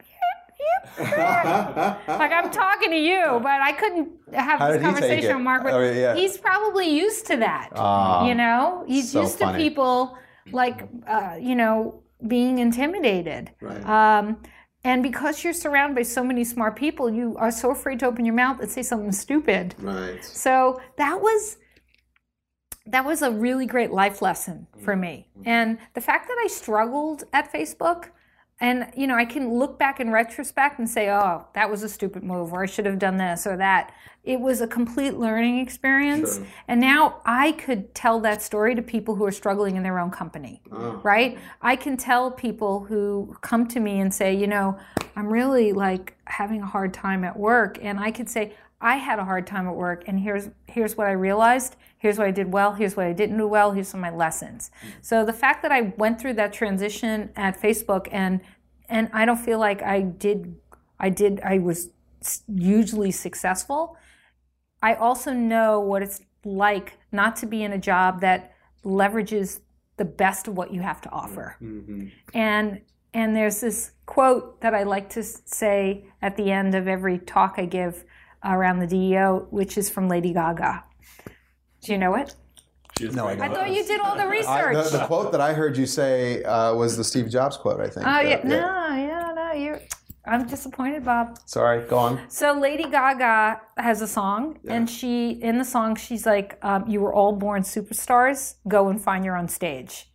like I'm talking to you, but I couldn't have How this did he take conversation with Mark. Oh, yeah. He's probably used to that. Ah, you know, he's so used funny. to people like uh, you know being intimidated. Right. Um, and because you're surrounded by so many smart people, you are so afraid to open your mouth and say something stupid. Right. So that was that was a really great life lesson for mm-hmm. me. And the fact that I struggled at Facebook and you know, I can look back in retrospect and say, "Oh, that was a stupid move or I should have done this or that." It was a complete learning experience. And now I could tell that story to people who are struggling in their own company. Oh. Right? I can tell people who come to me and say, "You know, I'm really like having a hard time at work." And I could say, I had a hard time at work, and here's here's what I realized. Here's what I did well. Here's what I didn't do well. Here's some of my lessons. So the fact that I went through that transition at Facebook, and and I don't feel like I did, I did, I was hugely successful. I also know what it's like not to be in a job that leverages the best of what you have to offer. Mm-hmm. And and there's this quote that I like to say at the end of every talk I give around the DEO, which is from Lady Gaga. Do you know it? No, I I don't. I thought you did all the I- research. the, the quote that I heard you say uh, was the Steve Jobs quote, I think. oh yeah, no, yeah, no, you. I'm disappointed, Bob. Sorry, go on. So Lady Gaga has a song, and she in the song she's like, um, "You were all born superstars. Go and find your own stage."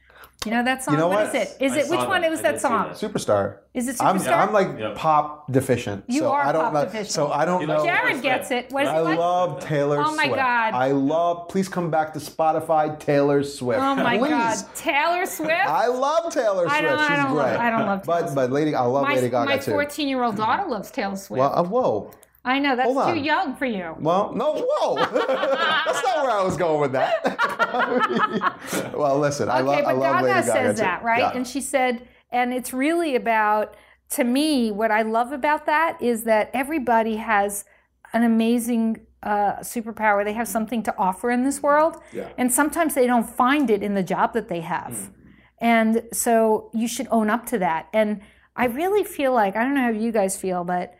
You know that song? know what what? is it? Is I it which one? that. It was that song. that. Superstar. Is it I'm, Superstar? I'm like Yep. pop deficient. You so are I don't pop know. deficient. So I don't know. Jared gets it. What is I it like? love Taylor Swift. Oh my Swift. God. I love. Please come back to Spotify. Taylor Swift. Oh my please. God, Taylor Swift. I love Taylor Swift. I don't- I She's don't great. love- I don't love Taylor But but Lady, I love my Lady Gaga my too. 14 year old daughter loves Taylor Swift. Well, uh, whoa. I know that's hold too on. young for you. Well, no, whoa. That's not where I was going with that. well, listen, I okay, love, I but love Gaga says too. that, right? Yeah. And she said, and it's really about, to me, what I love about that is that everybody has an amazing uh, superpower. They have something to offer in this world, and sometimes they don't find it in the job that they have. Mm. And so you should own up to that. And I really feel like I don't know how you guys feel, but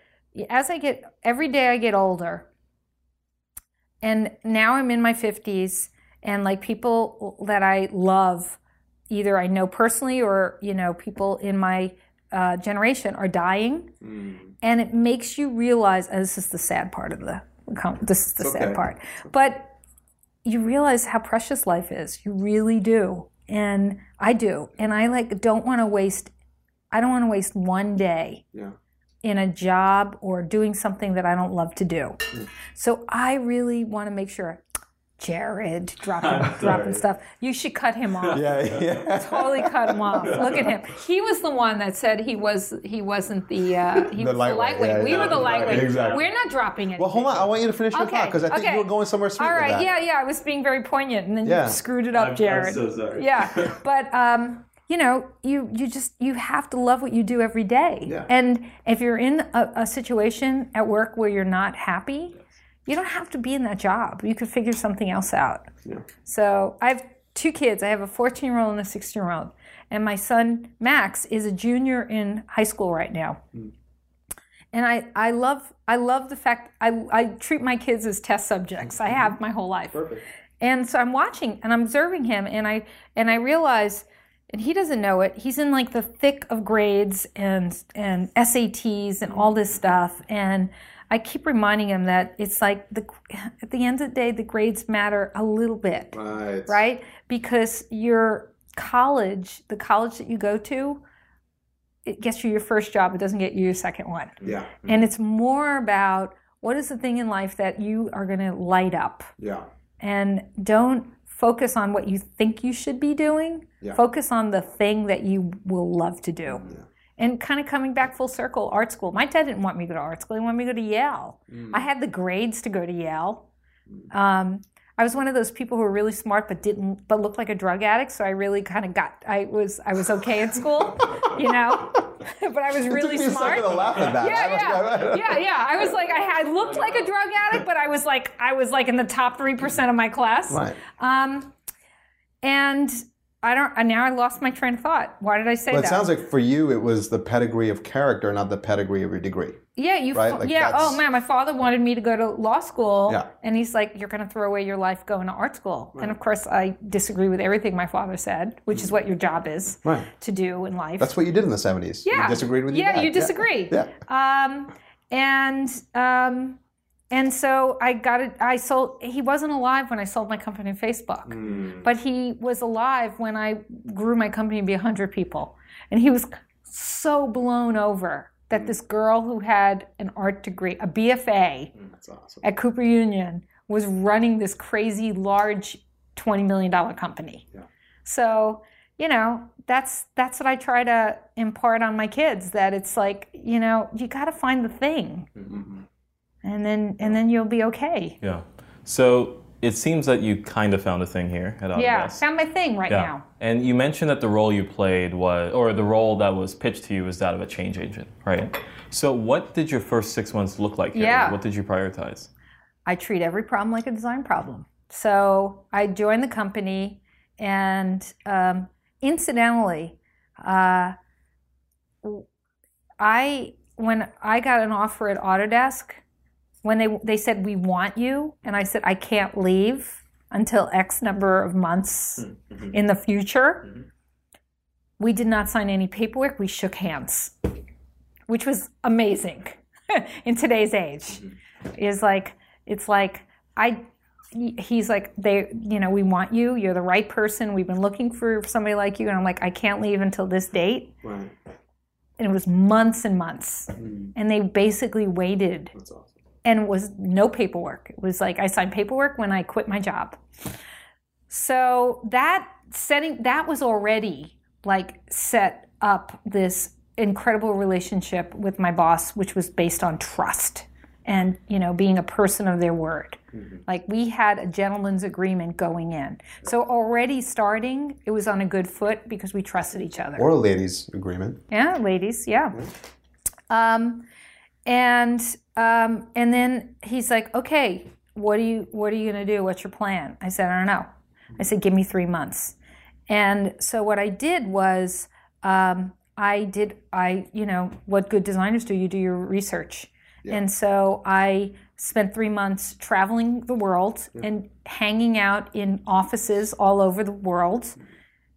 as I get every day I get older, and now I'm in my 50s, and like people that I love, either I know personally or you know people in my uh, generation are dying, and it makes you realize. This is the sad part of the. This is the sad part, but you realize how precious life is. You really do, and I do, and I like don't want to waste. I don't want to waste one day Yeah. In a job or doing something that I don't love to do. So I really want to make sure. Jared dropping dropping stuff. You should cut him off. Yeah, yeah. Totally cut him off. Look at him. He was the one that said he was he wasn't the uh, he The was lightweight, the lightweight. yeah, we yeah, were the lightweight. exactly. We're not dropping it. Well, hold on. I want you to finish your Okay, thought because I think okay. you were going somewhere sweet All right. with that. Yeah, yeah. I was being very poignant, and then Yeah. you screwed it up, I'm- Jared. I'm so sorry. Yeah, but um, you know, you you just you have to love what you do every day. Yeah. And if you're in a, a situation at work where you're not happy, you don't have to be in that job. You could figure something else out. Yeah. So I have two kids. I have a 14 year old and a 16 year old, and my son Max is a junior in high school right now. Hmm. And I, I love I love the fact I, I treat my kids as test subjects. I mm-hmm. have my whole life. Perfect. And so I'm watching and I'm observing him and I and I realize and he doesn't know it. He's in like the thick of grades and and SATs and all this stuff and I keep reminding him that it's like the at the end of the day the grades matter a little bit Right. right? Because your college, the college that you go to, it gets you your first job. It doesn't get you your second one. Yeah. And it's more about what is the thing in life that you are going to light up. Yeah. And don't focus on what you think you should be doing. Yeah. Focus on the thing that you will love to do. And kind of coming back full circle, art school. My dad didn't want me to go to art school. He wanted me to go to Yale. I had the grades to go to Yale. Um, I was one of those people who were really smart but didn't but looked like a drug addict. So I really kind of got I was I was okay in school, you know. but I was really Took me a smart. second to laugh at that. Yeah, yeah, yeah, yeah. I was like, I had looked like a drug addict, but I was like, I was like in the top three percent of my class. Right. Um, and I don't. And now I lost my train of thought. Why did I say Well, that? it sounds like for you, it was the pedigree of character, not the pedigree of your degree. yeah, you. right? fa- Like yeah. that's- Oh man, my father wanted me to go to law school. Yeah. And he's like, "You're going to throw away your life going to art school." And of course, I disagree with everything my father said, which is what your job is Right. to do in life. That's what you did in the 70s. yeah. You disagreed with your Yeah, dad. you disagree. Yeah. Um, and um, and so I got it. I sold. He wasn't alive when I sold my company on Facebook, hmm. but he was alive when I grew my company to be hundred people, and he was so blown over that hmm. this girl who had an art degree, a BFA hmm, That's awesome. at Cooper Union, was running this crazy large twenty million dollar company. Yeah. So you know that's that's what I try to impart on my kids that it's like you know you got to find the thing, mm-hmm. And then and then you'll be okay. Yeah. So it seems that you kind of found a thing here at Autodesk. Yeah, found my thing right Yeah. now. And you mentioned that the role you played was, or the role that was pitched to you was that of a change agent, right? So what did your first six months look like here? Yeah. What did you prioritize? I treat every problem like a design problem. So I joined the company, and um, incidentally, uh, I when I got an offer at Autodesk, when they they said we want you, and I said I can't leave until X number of months mm-hmm. in the future. Mm-hmm. We did not sign any paperwork. We shook hands. which was amazing in today's age. Mm-hmm. Is like it's like I he's like they you know we want you you're the right person we've been looking for somebody like you and i'm like i can't leave until this date Right. and it was months and months and they basically waited That's awesome. And it was no paperwork. It was like i signed paperwork when i quit my job. So that setting that was already like set up this incredible relationship with my boss which was based on trust and you know being a person of their word. Like we had a gentleman's agreement going in. So already starting it was on a good foot because we trusted each other. Or a ladies' agreement. yeah, ladies, yeah. Um, and um, and then he's like, okay, what are you what are you gonna do? What's your plan? I said, I don't know. I said, give me three months. And so what I did was um, I did I you know what good designers do? You do your research. Yeah. And so I spent three months traveling the world and hanging out in offices all over the world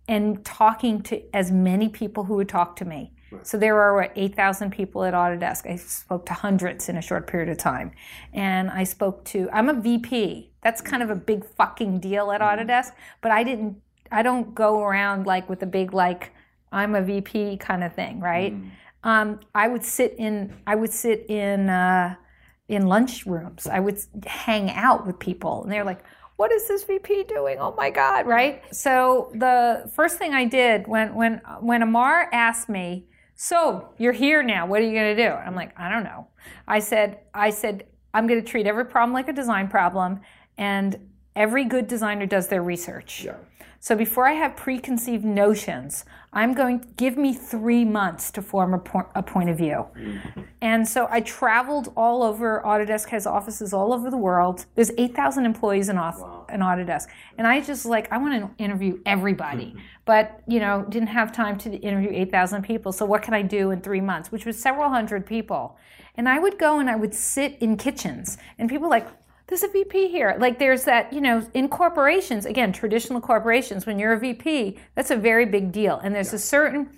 and talking to as many people who would talk to me. So there were what, 8,000 people at Autodesk. I spoke to hundreds in a short period of time. And I spoke to, I'm a VP. That's kind of a big fucking deal at Autodesk, but I didn't, I don't go around like with a big, like, I'm a VP kind of thing, right? Um, I would sit in, I would sit in, uh, in lunch rooms. I would hang out with people, and they're like, "What is this VP doing? Oh my God!" Right. So the first thing I did when when when Amar asked me, "So you're here now? What are you going to do?" I'm like, "I don't know." I said, "I said I'm going to treat every problem like a design problem, and every good designer does their research." yeah. So before I have preconceived notions, I'm going to give me three months to form a, po- a point of view. Mm-hmm. And so I traveled all over. Autodesk has offices all over the world. There's 8,000 employees in, off- in Autodesk. And I just like, I want to interview everybody. Mm-hmm. but, you know, didn't have time to interview 8,000 people. So what can I do in three months? Which was several hundred people. And I would go and I would sit in kitchens. And people like, there's a VP here. Like there's that, you know, in corporations, again, traditional corporations, when you're a VP, that's a very big deal. And there's a certain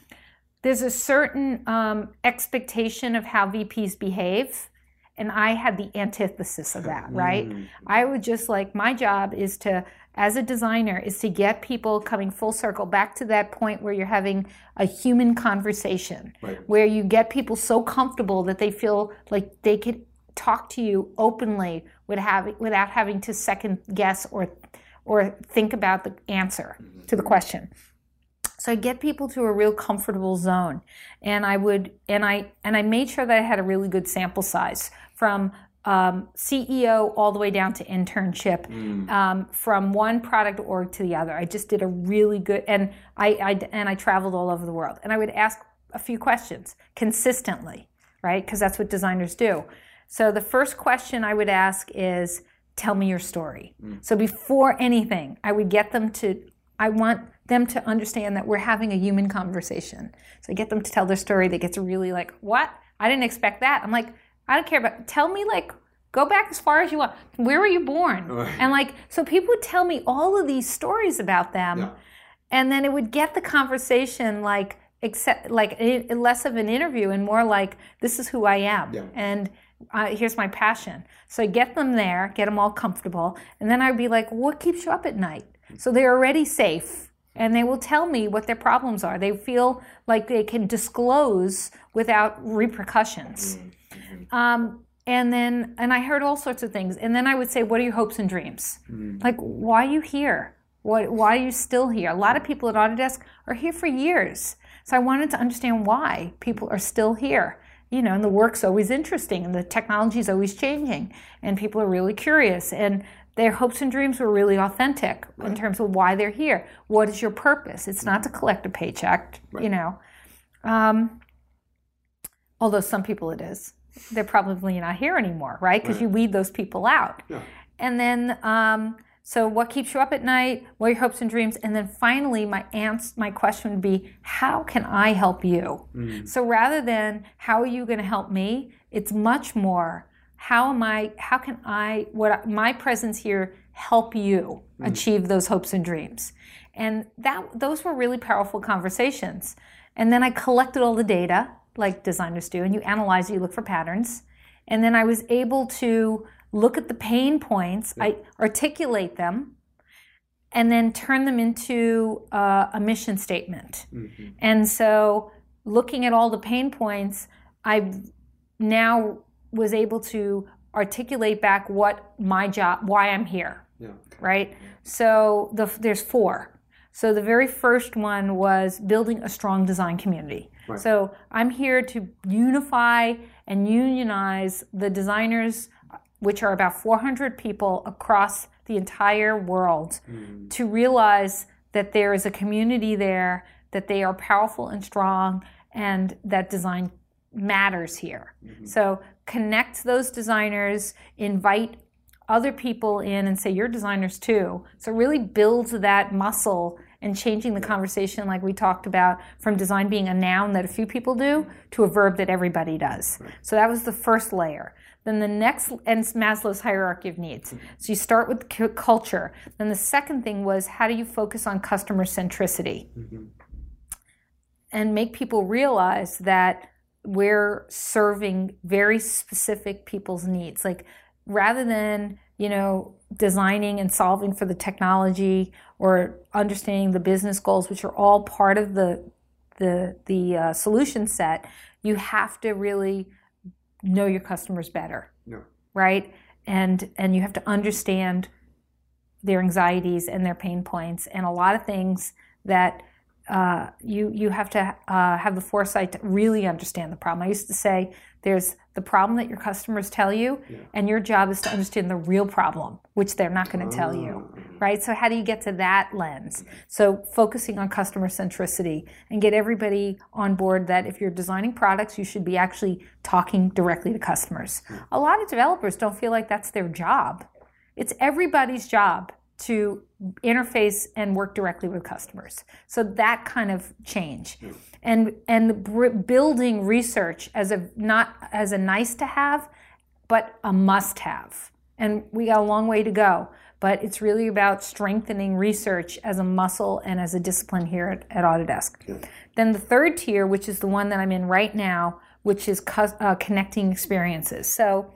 there's a certain um, expectation of how VPs behave. And I had the antithesis of that, right? I would just like, my job is to, as a designer, is to get people coming full circle back to that point where you're having a human conversation, where you get people so comfortable that they feel like they could talk to you openly without having, without having to second guess or, or think about the answer to the question. So I get people to a real comfortable zone, and I would and I and I made sure that I had a really good sample size from um, CEO all the way down to internship, um, from one product org to the other. I just did a really good and I, I and I traveled all over the world, and I would ask a few questions consistently, right? Because that's what designers do. So the first question I would ask is, "Tell me your story." Mm. So before anything, I would get them to. I want them to understand that we're having a human conversation. So I get them to tell their story. They get to really like, what? I didn't expect that. I'm like, I don't care about. Tell me like, go back as far as you want. Where were you born? And like, so people would tell me all of these stories about them, and then it would get the conversation like, except like less of an interview and more like, this is who I am, and uh, here's my passion. So I get them there, get them all comfortable, and then I'd be like, what keeps you up at night? So they're already safe and they will tell me what their problems are. They feel like they can disclose without repercussions. Um, and then, and I heard all sorts of things. And then I would say, What are your hopes and dreams? Like, why are you here? What, why are you still here? A lot of people at Autodesk are here for years. So I wanted to understand why people are still here. You know, and the work's always interesting and the technology is always changing and people are really curious and their hopes and dreams were really authentic in terms of why they're here. What is your purpose? It's not to collect a paycheck, you know. Um, although some people it is. They're probably not here anymore, right? Because you weed those people out. And then, um, so what keeps you up at night? What are your hopes and dreams? And then finally, my ans- my question would be, how can I help you? Mm. So rather than how are you going to help me, it's much more, how am I? How can I? What my presence here help you mm. achieve those hopes and dreams? And that those were really powerful conversations. And then I collected all the data like designers do, and you analyze, you look for patterns. And then I was able to look at the pain points, I articulate them, and then turn them into uh, a mission statement. And so, looking at all the pain points, I now was able to articulate back what my job, why I'm here Yeah. right? So the, there's four. So the very first one was building a strong design community. So I'm here to unify and unionize the designers, which are about 400 people across the entire world, mm. to realize that there is a community there, that they are powerful and strong, and that design matters here. Mm-hmm. So connect those designers, invite other people in and say you're designers too. So really builds that muscle and changing the conversation like we talked about from design being a noun that a few people do mm-hmm. to a verb that everybody does. So that was the first layer. Then the next, and Maslow's hierarchy of needs. So you start with cu- culture. Then the second thing was how do you focus on customer centricity? and make people realize that we're serving very specific people's needs. Like rather than, you know, designing and solving for the technology or understanding the business goals, which are all part of the the the uh, solution set, you have to really know your customers better, No. right? And and you have to understand their anxieties and their pain points, and a lot of things that uh, you you have to uh, have the foresight to really understand the problem. I used to say there's the problem that your customers tell you, and your job is to understand the real problem, which they're not going to tell you, ah, right? So how do you get to that lens? So focusing on customer centricity and get everybody on board that if you're designing products, you should be actually talking directly to customers. A lot of developers don't feel like that's their job. It's everybody's job to interface and work directly with customers. So that kind of change, and and br- building research as a not as a nice to have, but a must have. And we got a long way to go, but it's really about strengthening research as a muscle and as a discipline here at, at Autodesk. Then the third tier, which is the one that I'm in right now, which is cus- uh, connecting experiences. So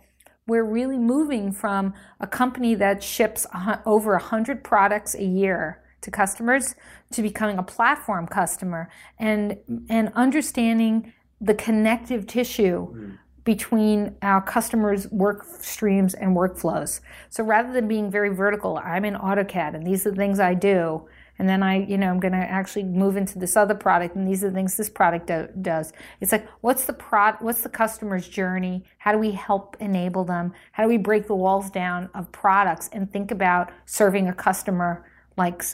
we're really moving from a company that ships over 100 products a year to customers to becoming a platform customer and and understanding the connective tissue hmm. between our customers work streams and workflows. So rather than being very vertical i'm in autocad and these are the things i do and then I, you know, I'm going to actually move into this other product, and these are the things this product do, does. It's like, what's the prod, what's the customer's journey? How do we help enable them? How do we break the walls down of products and think about serving a customer like,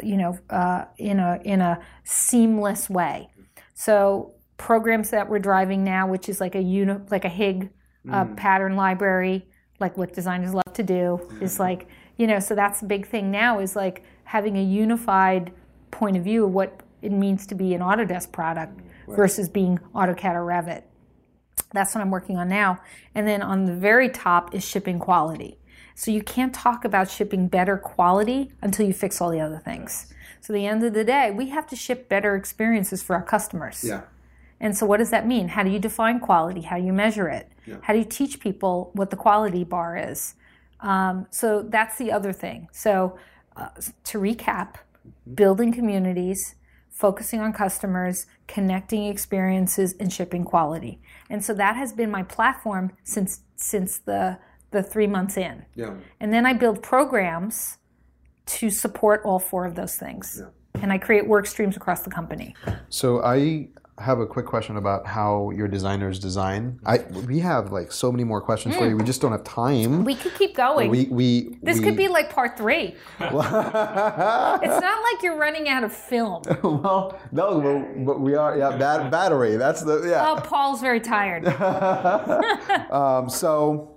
you know, uh, in a in a seamless way? So programs that we're driving now, which is like a uni, like a HIG uh, pattern library, like what designers love to do, is like, you know, so that's the big thing now is like having a unified point of view of what it means to be an Autodesk product versus being AutoCAD or Revit. That's what I'm working on now. And then on the very top is shipping quality. So you can't talk about shipping better quality until you fix all the other things. So at the end of the day, we have to ship better experiences for our customers. Yeah. And so, what does that mean? How do you define quality? How do you measure it? How do you teach people what the quality bar is? Um, so, that's the other thing. So, uh, to recap, building communities, focusing on customers, connecting experiences, and shipping quality. And so, that has been my platform since since the the three months in. Yeah. And then I build programs to support all four of those things. And I create work streams across the company. So I have a quick question about how your designers design. I we have like so many more questions for you. We just don't have time. We could keep going. We we This we, could be like part three. it's not like you're running out of film. well, no, but, but we are yeah bad battery. That's the yeah. Oh, Paul's very tired. Um, so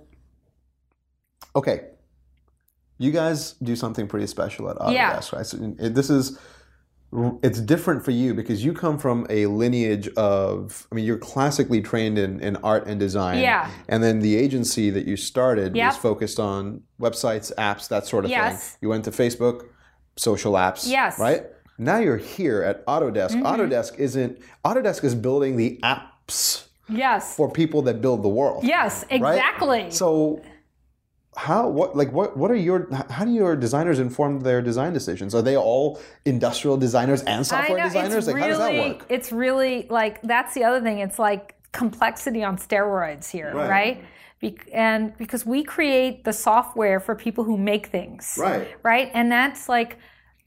okay, you guys do something pretty special at Autodesk, Yeah. right? So it, this is it's different for you because you come from a lineage of i mean you're classically trained in, in art and design Yeah. and then the agency that you started Yep. was focused on websites apps that sort of Yes. thing you went to facebook social apps Yes. Mm-hmm. right now you're here at autodesk autodesk isn't autodesk is building the apps Yes. for people that build the world. Yes, right? exactly. So how what like what what are your how do your designers inform their design decisions? Are they all industrial designers and software know, designers? Like really, how does that work? It's really like that's the other thing. It's like complexity on steroids here, Right. right? Be- and because we create the software for people who make things, Right. Right, and that's like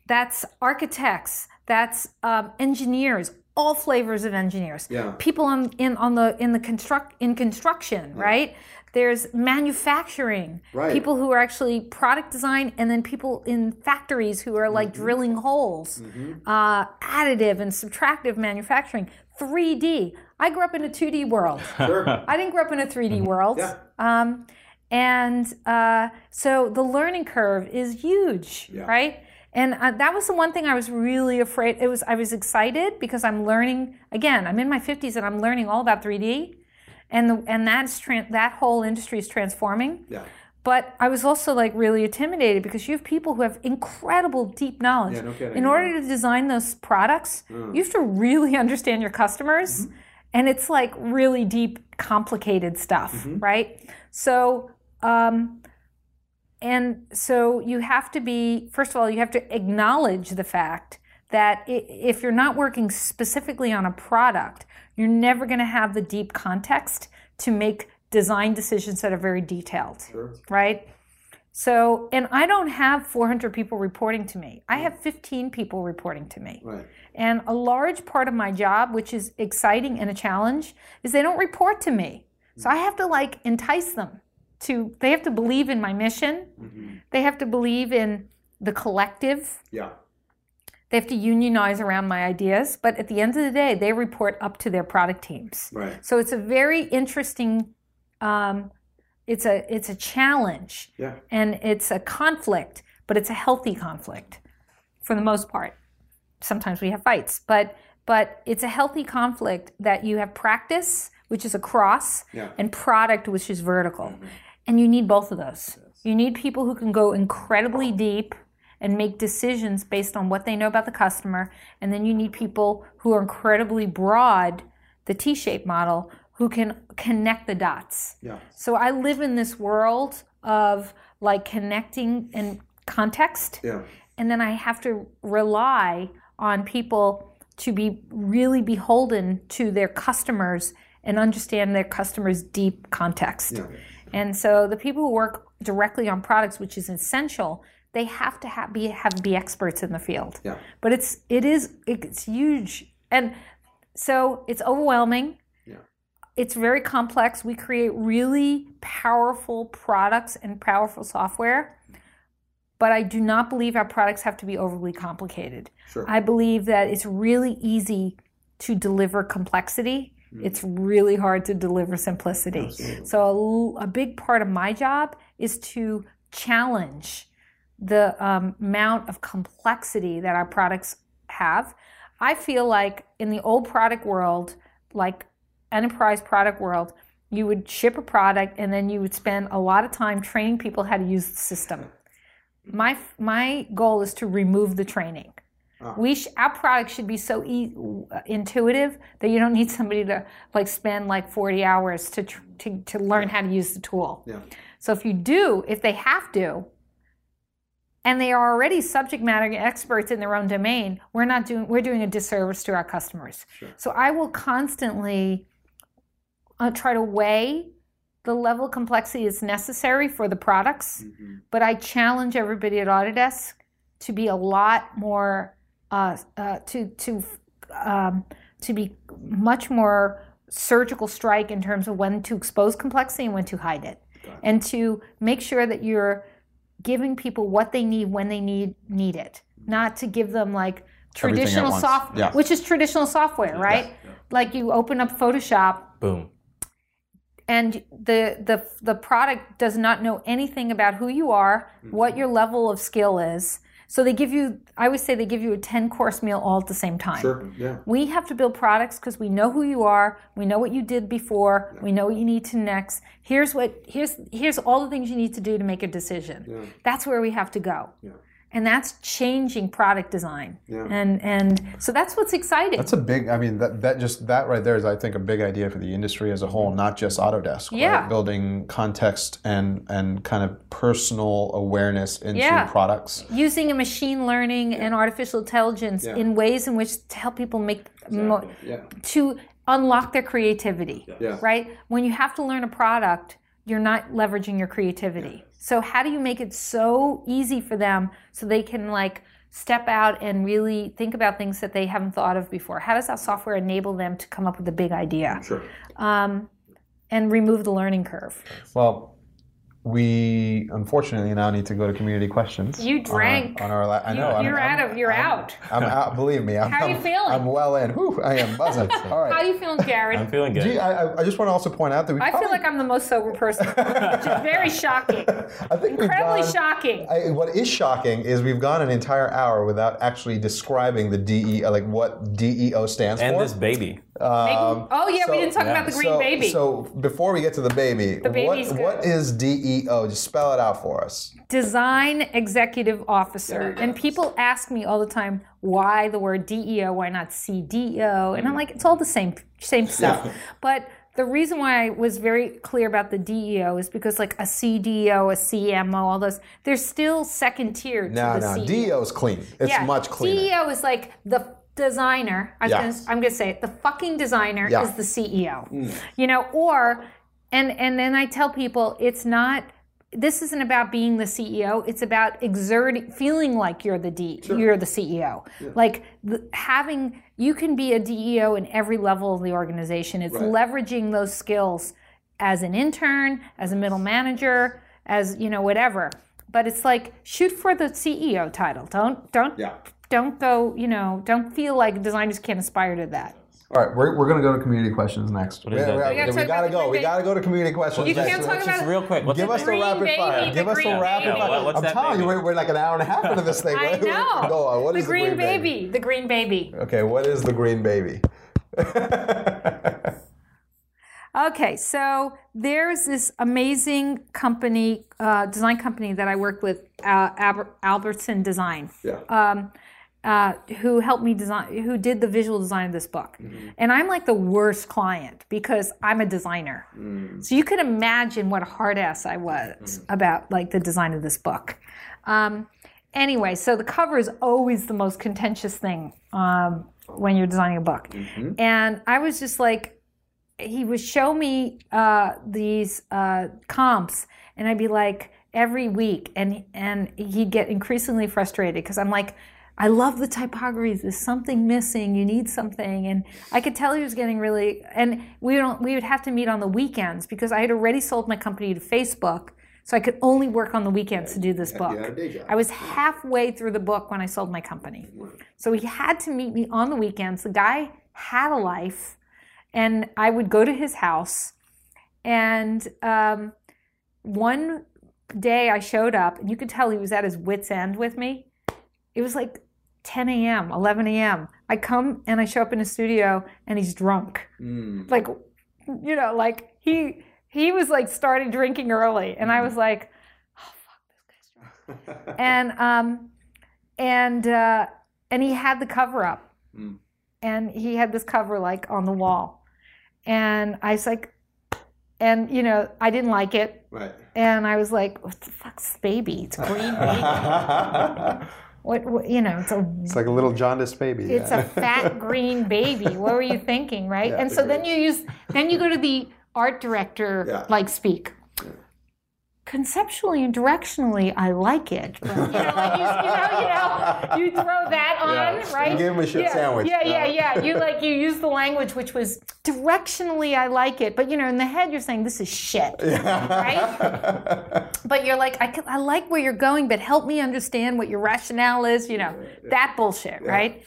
that's architects, that's um, engineers, all flavors of engineers. Yeah. People on in on the in the construct in construction, right? There's manufacturing, Right. people who are actually product design, and then people in factories who are Mm-hmm. like drilling holes, uh, additive and subtractive manufacturing, 3D. I grew up in a 2D world. I didn't grow up in a 3D world. Yeah. Um, and uh, so the learning curve is huge, right? And uh, that was the one thing I was really afraid. It was I was excited because I'm learning again. I'm in my 50s and I'm learning all about 3D, and the, and that's tran that whole industry is transforming. Yeah. But I was also like really intimidated because you have people who have incredible deep knowledge. Yeah, no kidding, In yeah. order to design those products, mm. you have to really understand your customers. Mm-hmm. And it's like really deep, complicated stuff, mm-hmm. right? So, um, and so you have to be, first of all, you have to acknowledge the fact that if you're not working specifically on a product, you're never going to have the deep context to make design decisions that are very detailed, right? So, and I don't have 400 people reporting to me. I have 15 people reporting to me. Right. And a large part of my job, which is exciting and a challenge, is they don't report to me. So I mm-hmm. have to like entice them to, they have to believe in my mission. Mm-hmm. They have to believe in the collective. Yeah. They have to unionize around my ideas. But at the end of the day, they report up to their product teams. Right. So it's a very interesting, um, it's a it's a challenge Yeah. and it's a conflict, but it's a healthy conflict for the most part. Sometimes we have fights, but but it's a healthy conflict that you have practice, which is across, Yeah. and product, which is vertical. And you need both of those. You need people who can go incredibly deep and make decisions based on what they know about the customer. And then you need people who are incredibly broad, the T shaped model, who can connect the dots. Yeah. So I live in this world of like connecting and context. Yeah. And then I have to rely on people to be really beholden to their customers and understand their customers' deep context. Yeah. And so the people who work directly on products, which is essential, they have to have, be have be experts in the field. Yeah. But it's it is it's huge, and so it's overwhelming. Yeah. It's very complex. We create really powerful products and powerful software, but I do not believe our products have to be overly complicated. Sure. I believe that it's really easy to deliver complexity. Mm. It's really hard to deliver simplicity. So, a big part of my job is to challenge the um, amount of complexity that our products have. I feel like in the old product world, like enterprise product world, you would ship a product and then you would spend a lot of time training people how to use the system. My my goal is to remove the training. We sh- our product should be so e- intuitive that you don't need somebody to like spend like 40 hours to tr- to, to learn how to use the tool. Yeah. So if you do, if they have to, and they are already subject matter experts in their own domain, we're not doing we're doing a disservice to our customers. Sure. So I will constantly uh, try to weigh the level of complexity is necessary for the products, but I challenge everybody at Autodesk to be a lot more uh, uh, to to um, to be much more surgical strike in terms of when to expose complexity and when to hide it, and to make sure that you're giving people what they need when they need need it, not to give them like traditional software, Yeah. which is traditional software, right? Like you open up Photoshop Boom. and the the the product does not know anything about who you are, what your level of skill is. So they give you I always say they give you a 10 course meal all at the same time. Sure. Yeah. We have to build products because we know who you are, we know what you did before, we know what you need to next. Here's what here's here's all the things you need to do to make a decision. Yeah. That's where we have to go. And that's changing product design. And and so that's what's exciting. That's a big. I mean, that, that just that right there is, I think, a big idea for the industry as a whole, not just Autodesk. right? Yeah. Building context and and kind of personal awareness into Yeah. products. using a machine learning and artificial intelligence in ways in which to help people make exactly. mo- to unlock their creativity Yeah. right when you have to learn a product you're not leveraging your creativity so how do you make it so easy for them so they can like step out and really think about things that they haven't thought of before? How does that software enable them to come up with a big idea? Sure. um, and remove the learning curve? Well, we unfortunately now need to go to community questions. You on our- drank. on our. la- I know. I'm- you're I'm- out of you're I'm- out I'm out. Believe me. I'm, How are you I'm- feeling? I'm well in. Whew, I am buzzing. All right. how are you feeling jared I'm feeling good. Gee, I, I- I just want to also point out that we. I feel like I'm the most sober person, which is very shocking. I think Incredibly gone- shocking. I, what is shocking is we've gone an entire hour without actually describing the DE, like what DEO stands and for. And this baby. Um, oh yeah, we didn't talk about the green so, baby. So before we get to the baby, baby's what, good. what is DEO? Just spell it out for us. Design Executive Officer. And people ask me all the time, why the word DEO? Why not CDO? And I'm like, it's all the same same stuff. But the reason why I was very clear about the DEO is because like a CDO, a CMO, all those, they're still second tier to No, the no, CEO. DEO is clean. It's much cleaner. CEO is like the designer. I Yes. gonna, I'm going to say it. The fucking designer Yeah. is the CEO. Mm. You know, or and and then I tell people it's not. This isn't about being the CEO. It's about exerting, feeling like you're the D, you're the CEO. Like the, having, you can be a DEO in every level of the organization. It's leveraging those skills as an intern, as a middle manager, as you know, whatever. But it's like shoot for the CEO title. Don't don't don't go. You know, don't feel like designers can't aspire to that. All right, we're, we're going to go to community questions next. is that? we, We we, gotta we gotta go. We got to go to community questions. You next. can't talk Let's about just real quick. What's Give us the rapid baby, fire. the Give us the rapid baby. fire. What- what's I'm that telling you, baby? we're, we're like an hour and a half into this thing. I know. Go on. What the is green baby. The green baby. Okay, what is the green baby? Okay, so there's this amazing company, uh, design company that I work with, uh, Albertson Design. Yeah. um, uh, who helped me design, who did the visual design of this book. And I'm like the worst client because I'm a designer. So you can imagine what a hard ass I was about like the design of this book. Um, anyway, so the cover is always the most contentious thing um, when you're designing a book. And I was just like, he would show me uh, these uh, comps, and I'd be like every week, and and he'd get increasingly frustrated because I'm like, I love the typographies. There's something missing. You need something, and I could tell he was getting really. And we don't. We would have to meet on the weekends because I had already sold my company to Facebook, so I could only work on the weekends to do this book. I was halfway through the book when I sold my company, so he had to meet me on the weekends. The guy had a life and I would go to his house. And um, one day I showed up, and you could tell he was at his wits' end with me. It was like 10 a.m., 11 a.m. I come and I show up in his studio, and he's drunk. Like, you know, like he he was like started drinking early, and I was like, oh fuck, this guy's drunk. and um, and uh, and he had the cover up, and he had this cover like on the wall and I was like, and you know, I didn't like it, Right. and I was like, what the fuck's baby? It's green baby. what, what, you know, it's a It's like a little jaundiced baby. it's yeah. a fat green baby. What were you thinking, right? Yeah, and so then you use, then you go to the art director Yeah. like speak. Conceptually and directionally, I like it. But, you know, like you, you know, you know, you throw that on, right? You gave him a shit yeah, sandwich. Yeah, yeah, yeah. You like you use the language which was directionally I like it, but you know, in the head you're saying this is shit, right? But you're like, I, I like where you're going, but help me understand what your rationale is. You know, that bullshit, right?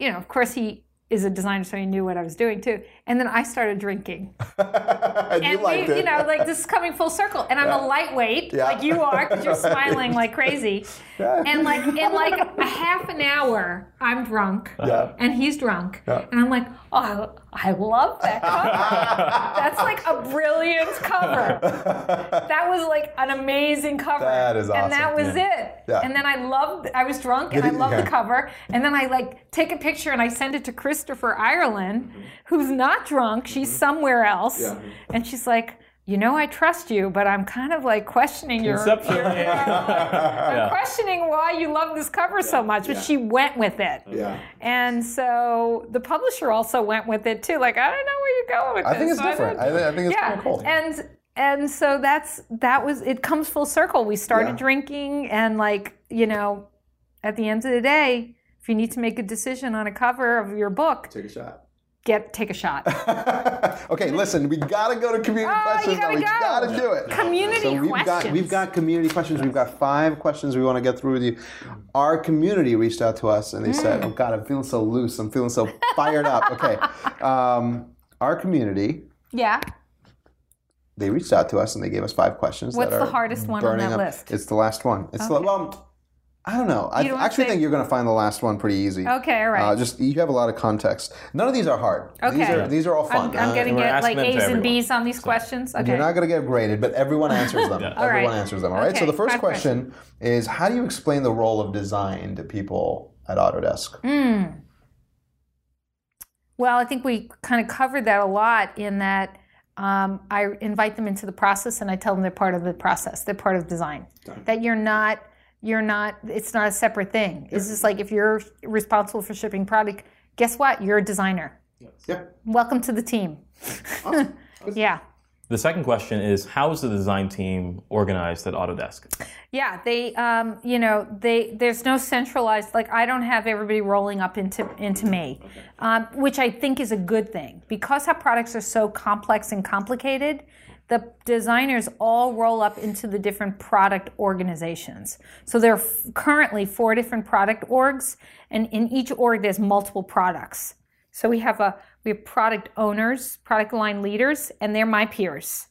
You know, of course he is a designer, so he knew what I was doing too. And then I started drinking, and you and liked we, you know, like this is coming full circle. And I'm a lightweight, Yeah. like you are, because you're smiling like crazy. And like in like a half an hour, I'm drunk, Yeah. and he's drunk, Yeah. and I'm like, Oh, I love that cover. That's like a brilliant cover. That was like an amazing cover. That is awesome. And that was it. Yeah. And then I loved, I was drunk and I loved yeah. the cover. And then I like take a picture and I send it to Christopher Ireland, who's not drunk. She's mm-hmm. somewhere else. And she's like, you know, I trust you, but I'm kind of like questioning your, Conceptually. your- I'm questioning why you love this cover so much. But she went with it. Yeah. And so the publisher also went with it too. Like, I don't know where you're going with I this. think it's different. I, I think it's yeah. kind of cool. And and so that's that was it comes full circle. We started Yeah. drinking and like, you know, at the end of the day, if you need to make a decision on a cover of your book, Take a shot. Get take a shot. okay, listen, we gotta go to community Oh, you questions now. gotta We go. gotta do it. Community so we've got we've got community questions. We've got five questions we want to get through with you. Our community reached out to us and they said, Mm. "Oh God, I'm feeling so loose. I'm feeling so fired up." Okay, um, our community Yeah. they reached out to us and they gave us five questions. What's the hardest one on that up. list? It's the last one. It's the Okay. well. I don't know. I don't actually say- think you're going to find the last one pretty easy. Okay, all right. Uh, just you have a lot of context. None of these are hard. These Okay. are these are all fun. I'm, I'm Uh, gonna get like A's and. B's on these questions. Okay. You're not going to get graded, but everyone answers them. All everyone right. answers them. All right. So the first five question is, how do you explain the role of design to people at Autodesk? Mm. Well, I think we kind of covered that a lot in that um, I invite them into the process and I tell them they're part of the process. They're part of design. That you're not, you're not. It's not a separate thing. It's just like if you're responsible for shipping product, guess what? You're a designer. yes. Yeah. Welcome to the team. awesome. yeah. The second question is how is the design team organized at Autodesk? Yeah, they, um, you know, they there's no centralized. Like I don't have everybody rolling up into into me, um, which I think is a good thing because our products are so complex and complicated. The designers all roll up into the different product organizations. So there are currently four different product orgs, and in each org there's multiple products. So we have a we have product owners, product line leaders, and they're my peers.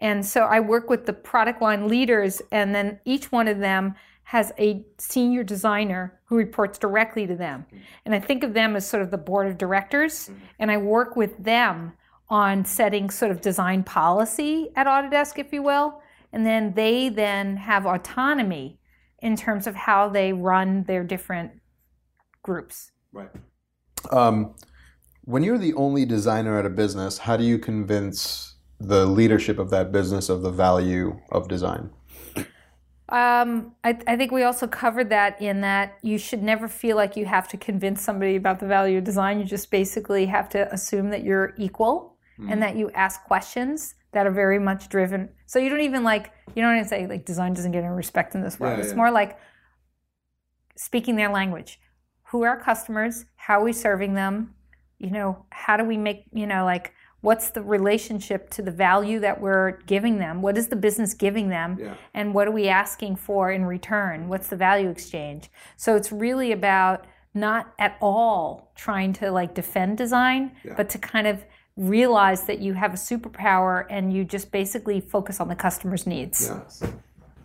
And so I work with the product line leaders, and then each one of them has a senior designer who reports directly to them. And I think of them as sort of the board of directors, mm-hmm. and I work with them on setting sort of design policy at Autodesk, if you will. And then they then have autonomy in terms of how they run their different groups. Right. Um, when you're the only designer at a business, how do you convince the leadership of that business of the value of design? Um, I, I think we also covered that in that you should never feel like you have to convince somebody about the value of design. You just basically have to assume that you're equal and that mm. you ask questions that are very much driven. So you don't even like, you don't even say like design doesn't get any respect in this world. Yeah, it's yeah. more like speaking their language. Who are our customers? How are we serving them? You know, how do we make, you know, like what's the relationship to the value that we're giving them? What is the business giving them? And what are we asking for in return? What's the value exchange? So it's really about not at all trying to like defend design, but to kind of realize that you have a superpower and you just basically focus on the customer's needs. Yes.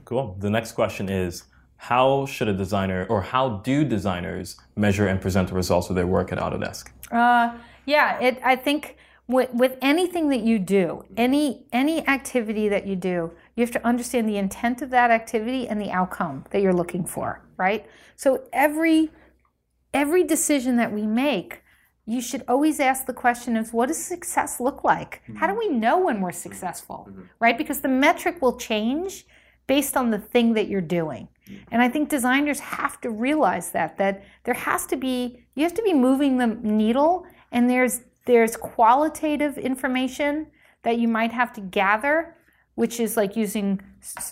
Cool. The next question is how should a designer or how do designers measure and present the results of their work at Autodesk? Uh, yeah, it. I think with, with anything that you do, any any activity that you do, you have to understand the intent of that activity and the outcome that you're looking for, right? So every every decision that we make, you should always ask the question of what does success look like? How do mm-hmm. we know when we're mm-hmm. successful, mm-hmm. right? Because the metric will change based on the thing that you're doing. And I think designers have to realize that that there has to be you have to be moving the needle and there's there's qualitative information that you might have to gather which is like using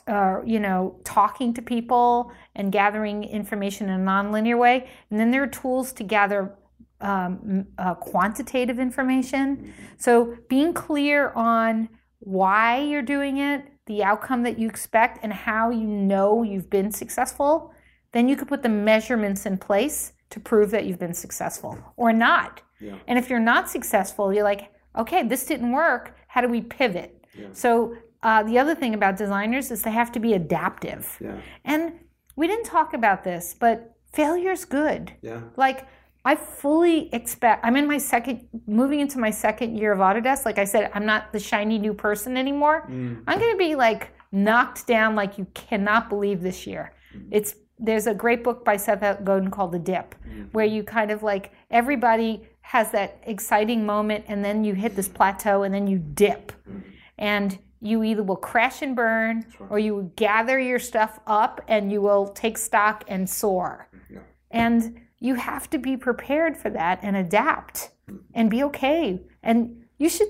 uh, you know talking to people and gathering information in a nonlinear way and then there are tools to gather um, uh, quantitative information. So being clear on why you're doing it the outcome that you expect and how you know you've been successful then you could put the measurements in place to prove that you've been successful or not. And if you're not successful you're like okay this didn't work. How do we pivot? So uh, the other thing about designers is they have to be adaptive. And we didn't talk about this, but failure's good. Yeah. Like I fully expect. I'm in my second, moving into my second year of Autodesk. Like I said, I'm not the shiny new person anymore. Mm. I'm going to be like knocked down like you cannot believe this year. Mm. It's there's a great book by Seth Godin called The Dip, mm-hmm. where you kind of like everybody has that exciting moment, and then you hit this mm. plateau, and then you dip, mm-hmm. and you either will crash and burn, or you will gather your stuff up, and you will take stock and soar. Mm-hmm. And you have to be prepared for that and adapt and be okay. And you should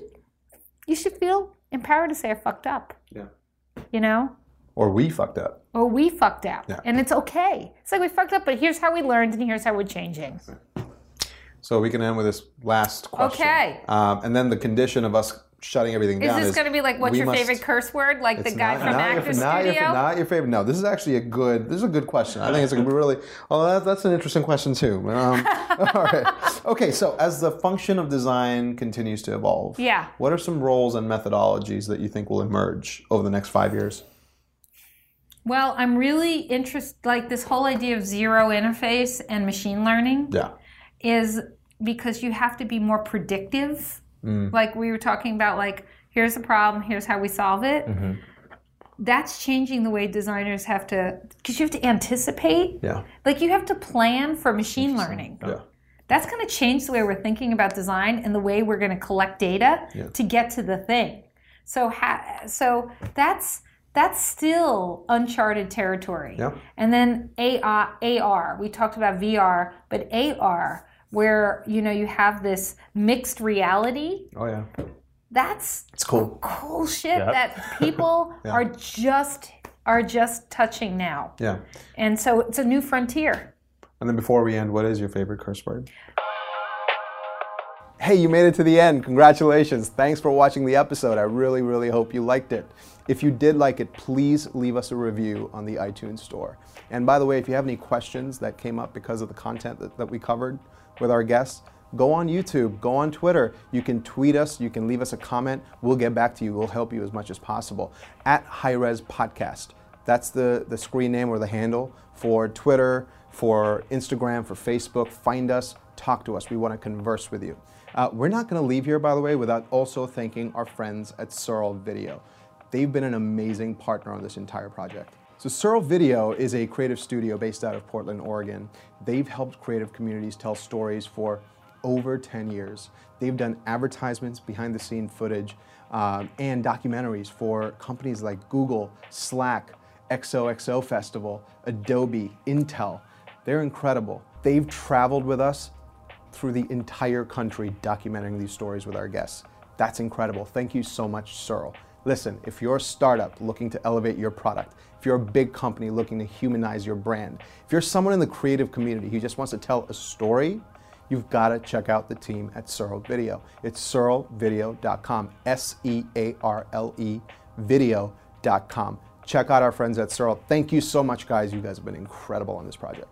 you should feel empowered to say I fucked up. Yeah. You know? Or we fucked up. Or we fucked up. Yeah. And it's okay. It's like we fucked up, but here's how we learned and here's how we're changing. So we can end with this last question. Okay. Um, and then the condition of us shutting everything Is down this is this going to be like what's your must- favorite curse word? Like the guy not- from not Actor your, not Studio? Your, not your favorite. No, this is actually a good. This is a good question. I think it's going to be really. Oh, that, that's an interesting question too. Um, all right. Okay. So as the function of design continues to evolve, Yeah. What are some roles and methodologies that you think will emerge over the next five years? Well, I'm really interested like this whole idea of zero interface and machine learning. Yeah. is because you have to be more predictive. Mm. Like we were talking about, like, here's the problem, here's how we solve it. Mm-hmm. That's changing the way designers have to, because you have to anticipate. Yeah. Like, you have to plan for machine learning. Yeah. That's going to change the way we're thinking about design and the way we're going to collect data to get to the thing. So, ha- so that's that's still uncharted territory. Yeah. And then AR, AR, we talked about VR, but AR, where you know you have this mixed reality. Oh yeah. That's It's cool. cool shit Yep. that people are just are just touching now. Yeah. And so it's a new frontier. And then before we end, what is your favorite curse word? Hey, you made it to the end. Congratulations. Thanks for watching the episode. I really, really hope you liked it. If you did like it, please leave us a review on the iTunes store. And by the way, if you have any questions that came up because of the content that, that we covered with our guests, go on YouTube, go on Twitter. You can tweet us, you can leave us a comment. We'll get back to you. We'll help you as much as possible. At High Res Podcast. That's the, the screen name or the handle for Twitter, for Instagram, for Facebook. Find us, talk to us. We want to converse with you. Uh, we're not going to leave here, by the way, without also thanking our friends at Searle Video. They've been an amazing partner on this entire project. So Searle Video is a creative studio based out of Portland, Oregon. They've helped creative communities tell stories for over 10 years. They've done advertisements, behind the scene footage, um, and documentaries for companies like Google, Slack, XOXO Festival, Adobe, Intel. They're incredible. They've traveled with us through the entire country documenting these stories with our guests. That's incredible. Thank you so much, Searle. Listen, if you're a startup looking to elevate your product, if you're a big company looking to humanize your brand, if you're someone in the creative community who just wants to tell a story, you've got to check out the team at Searle Video. It's searlevideo.com, S E A R L E video.com. Check out our friends at Searle. Thank you so much, guys. You guys have been incredible on this project.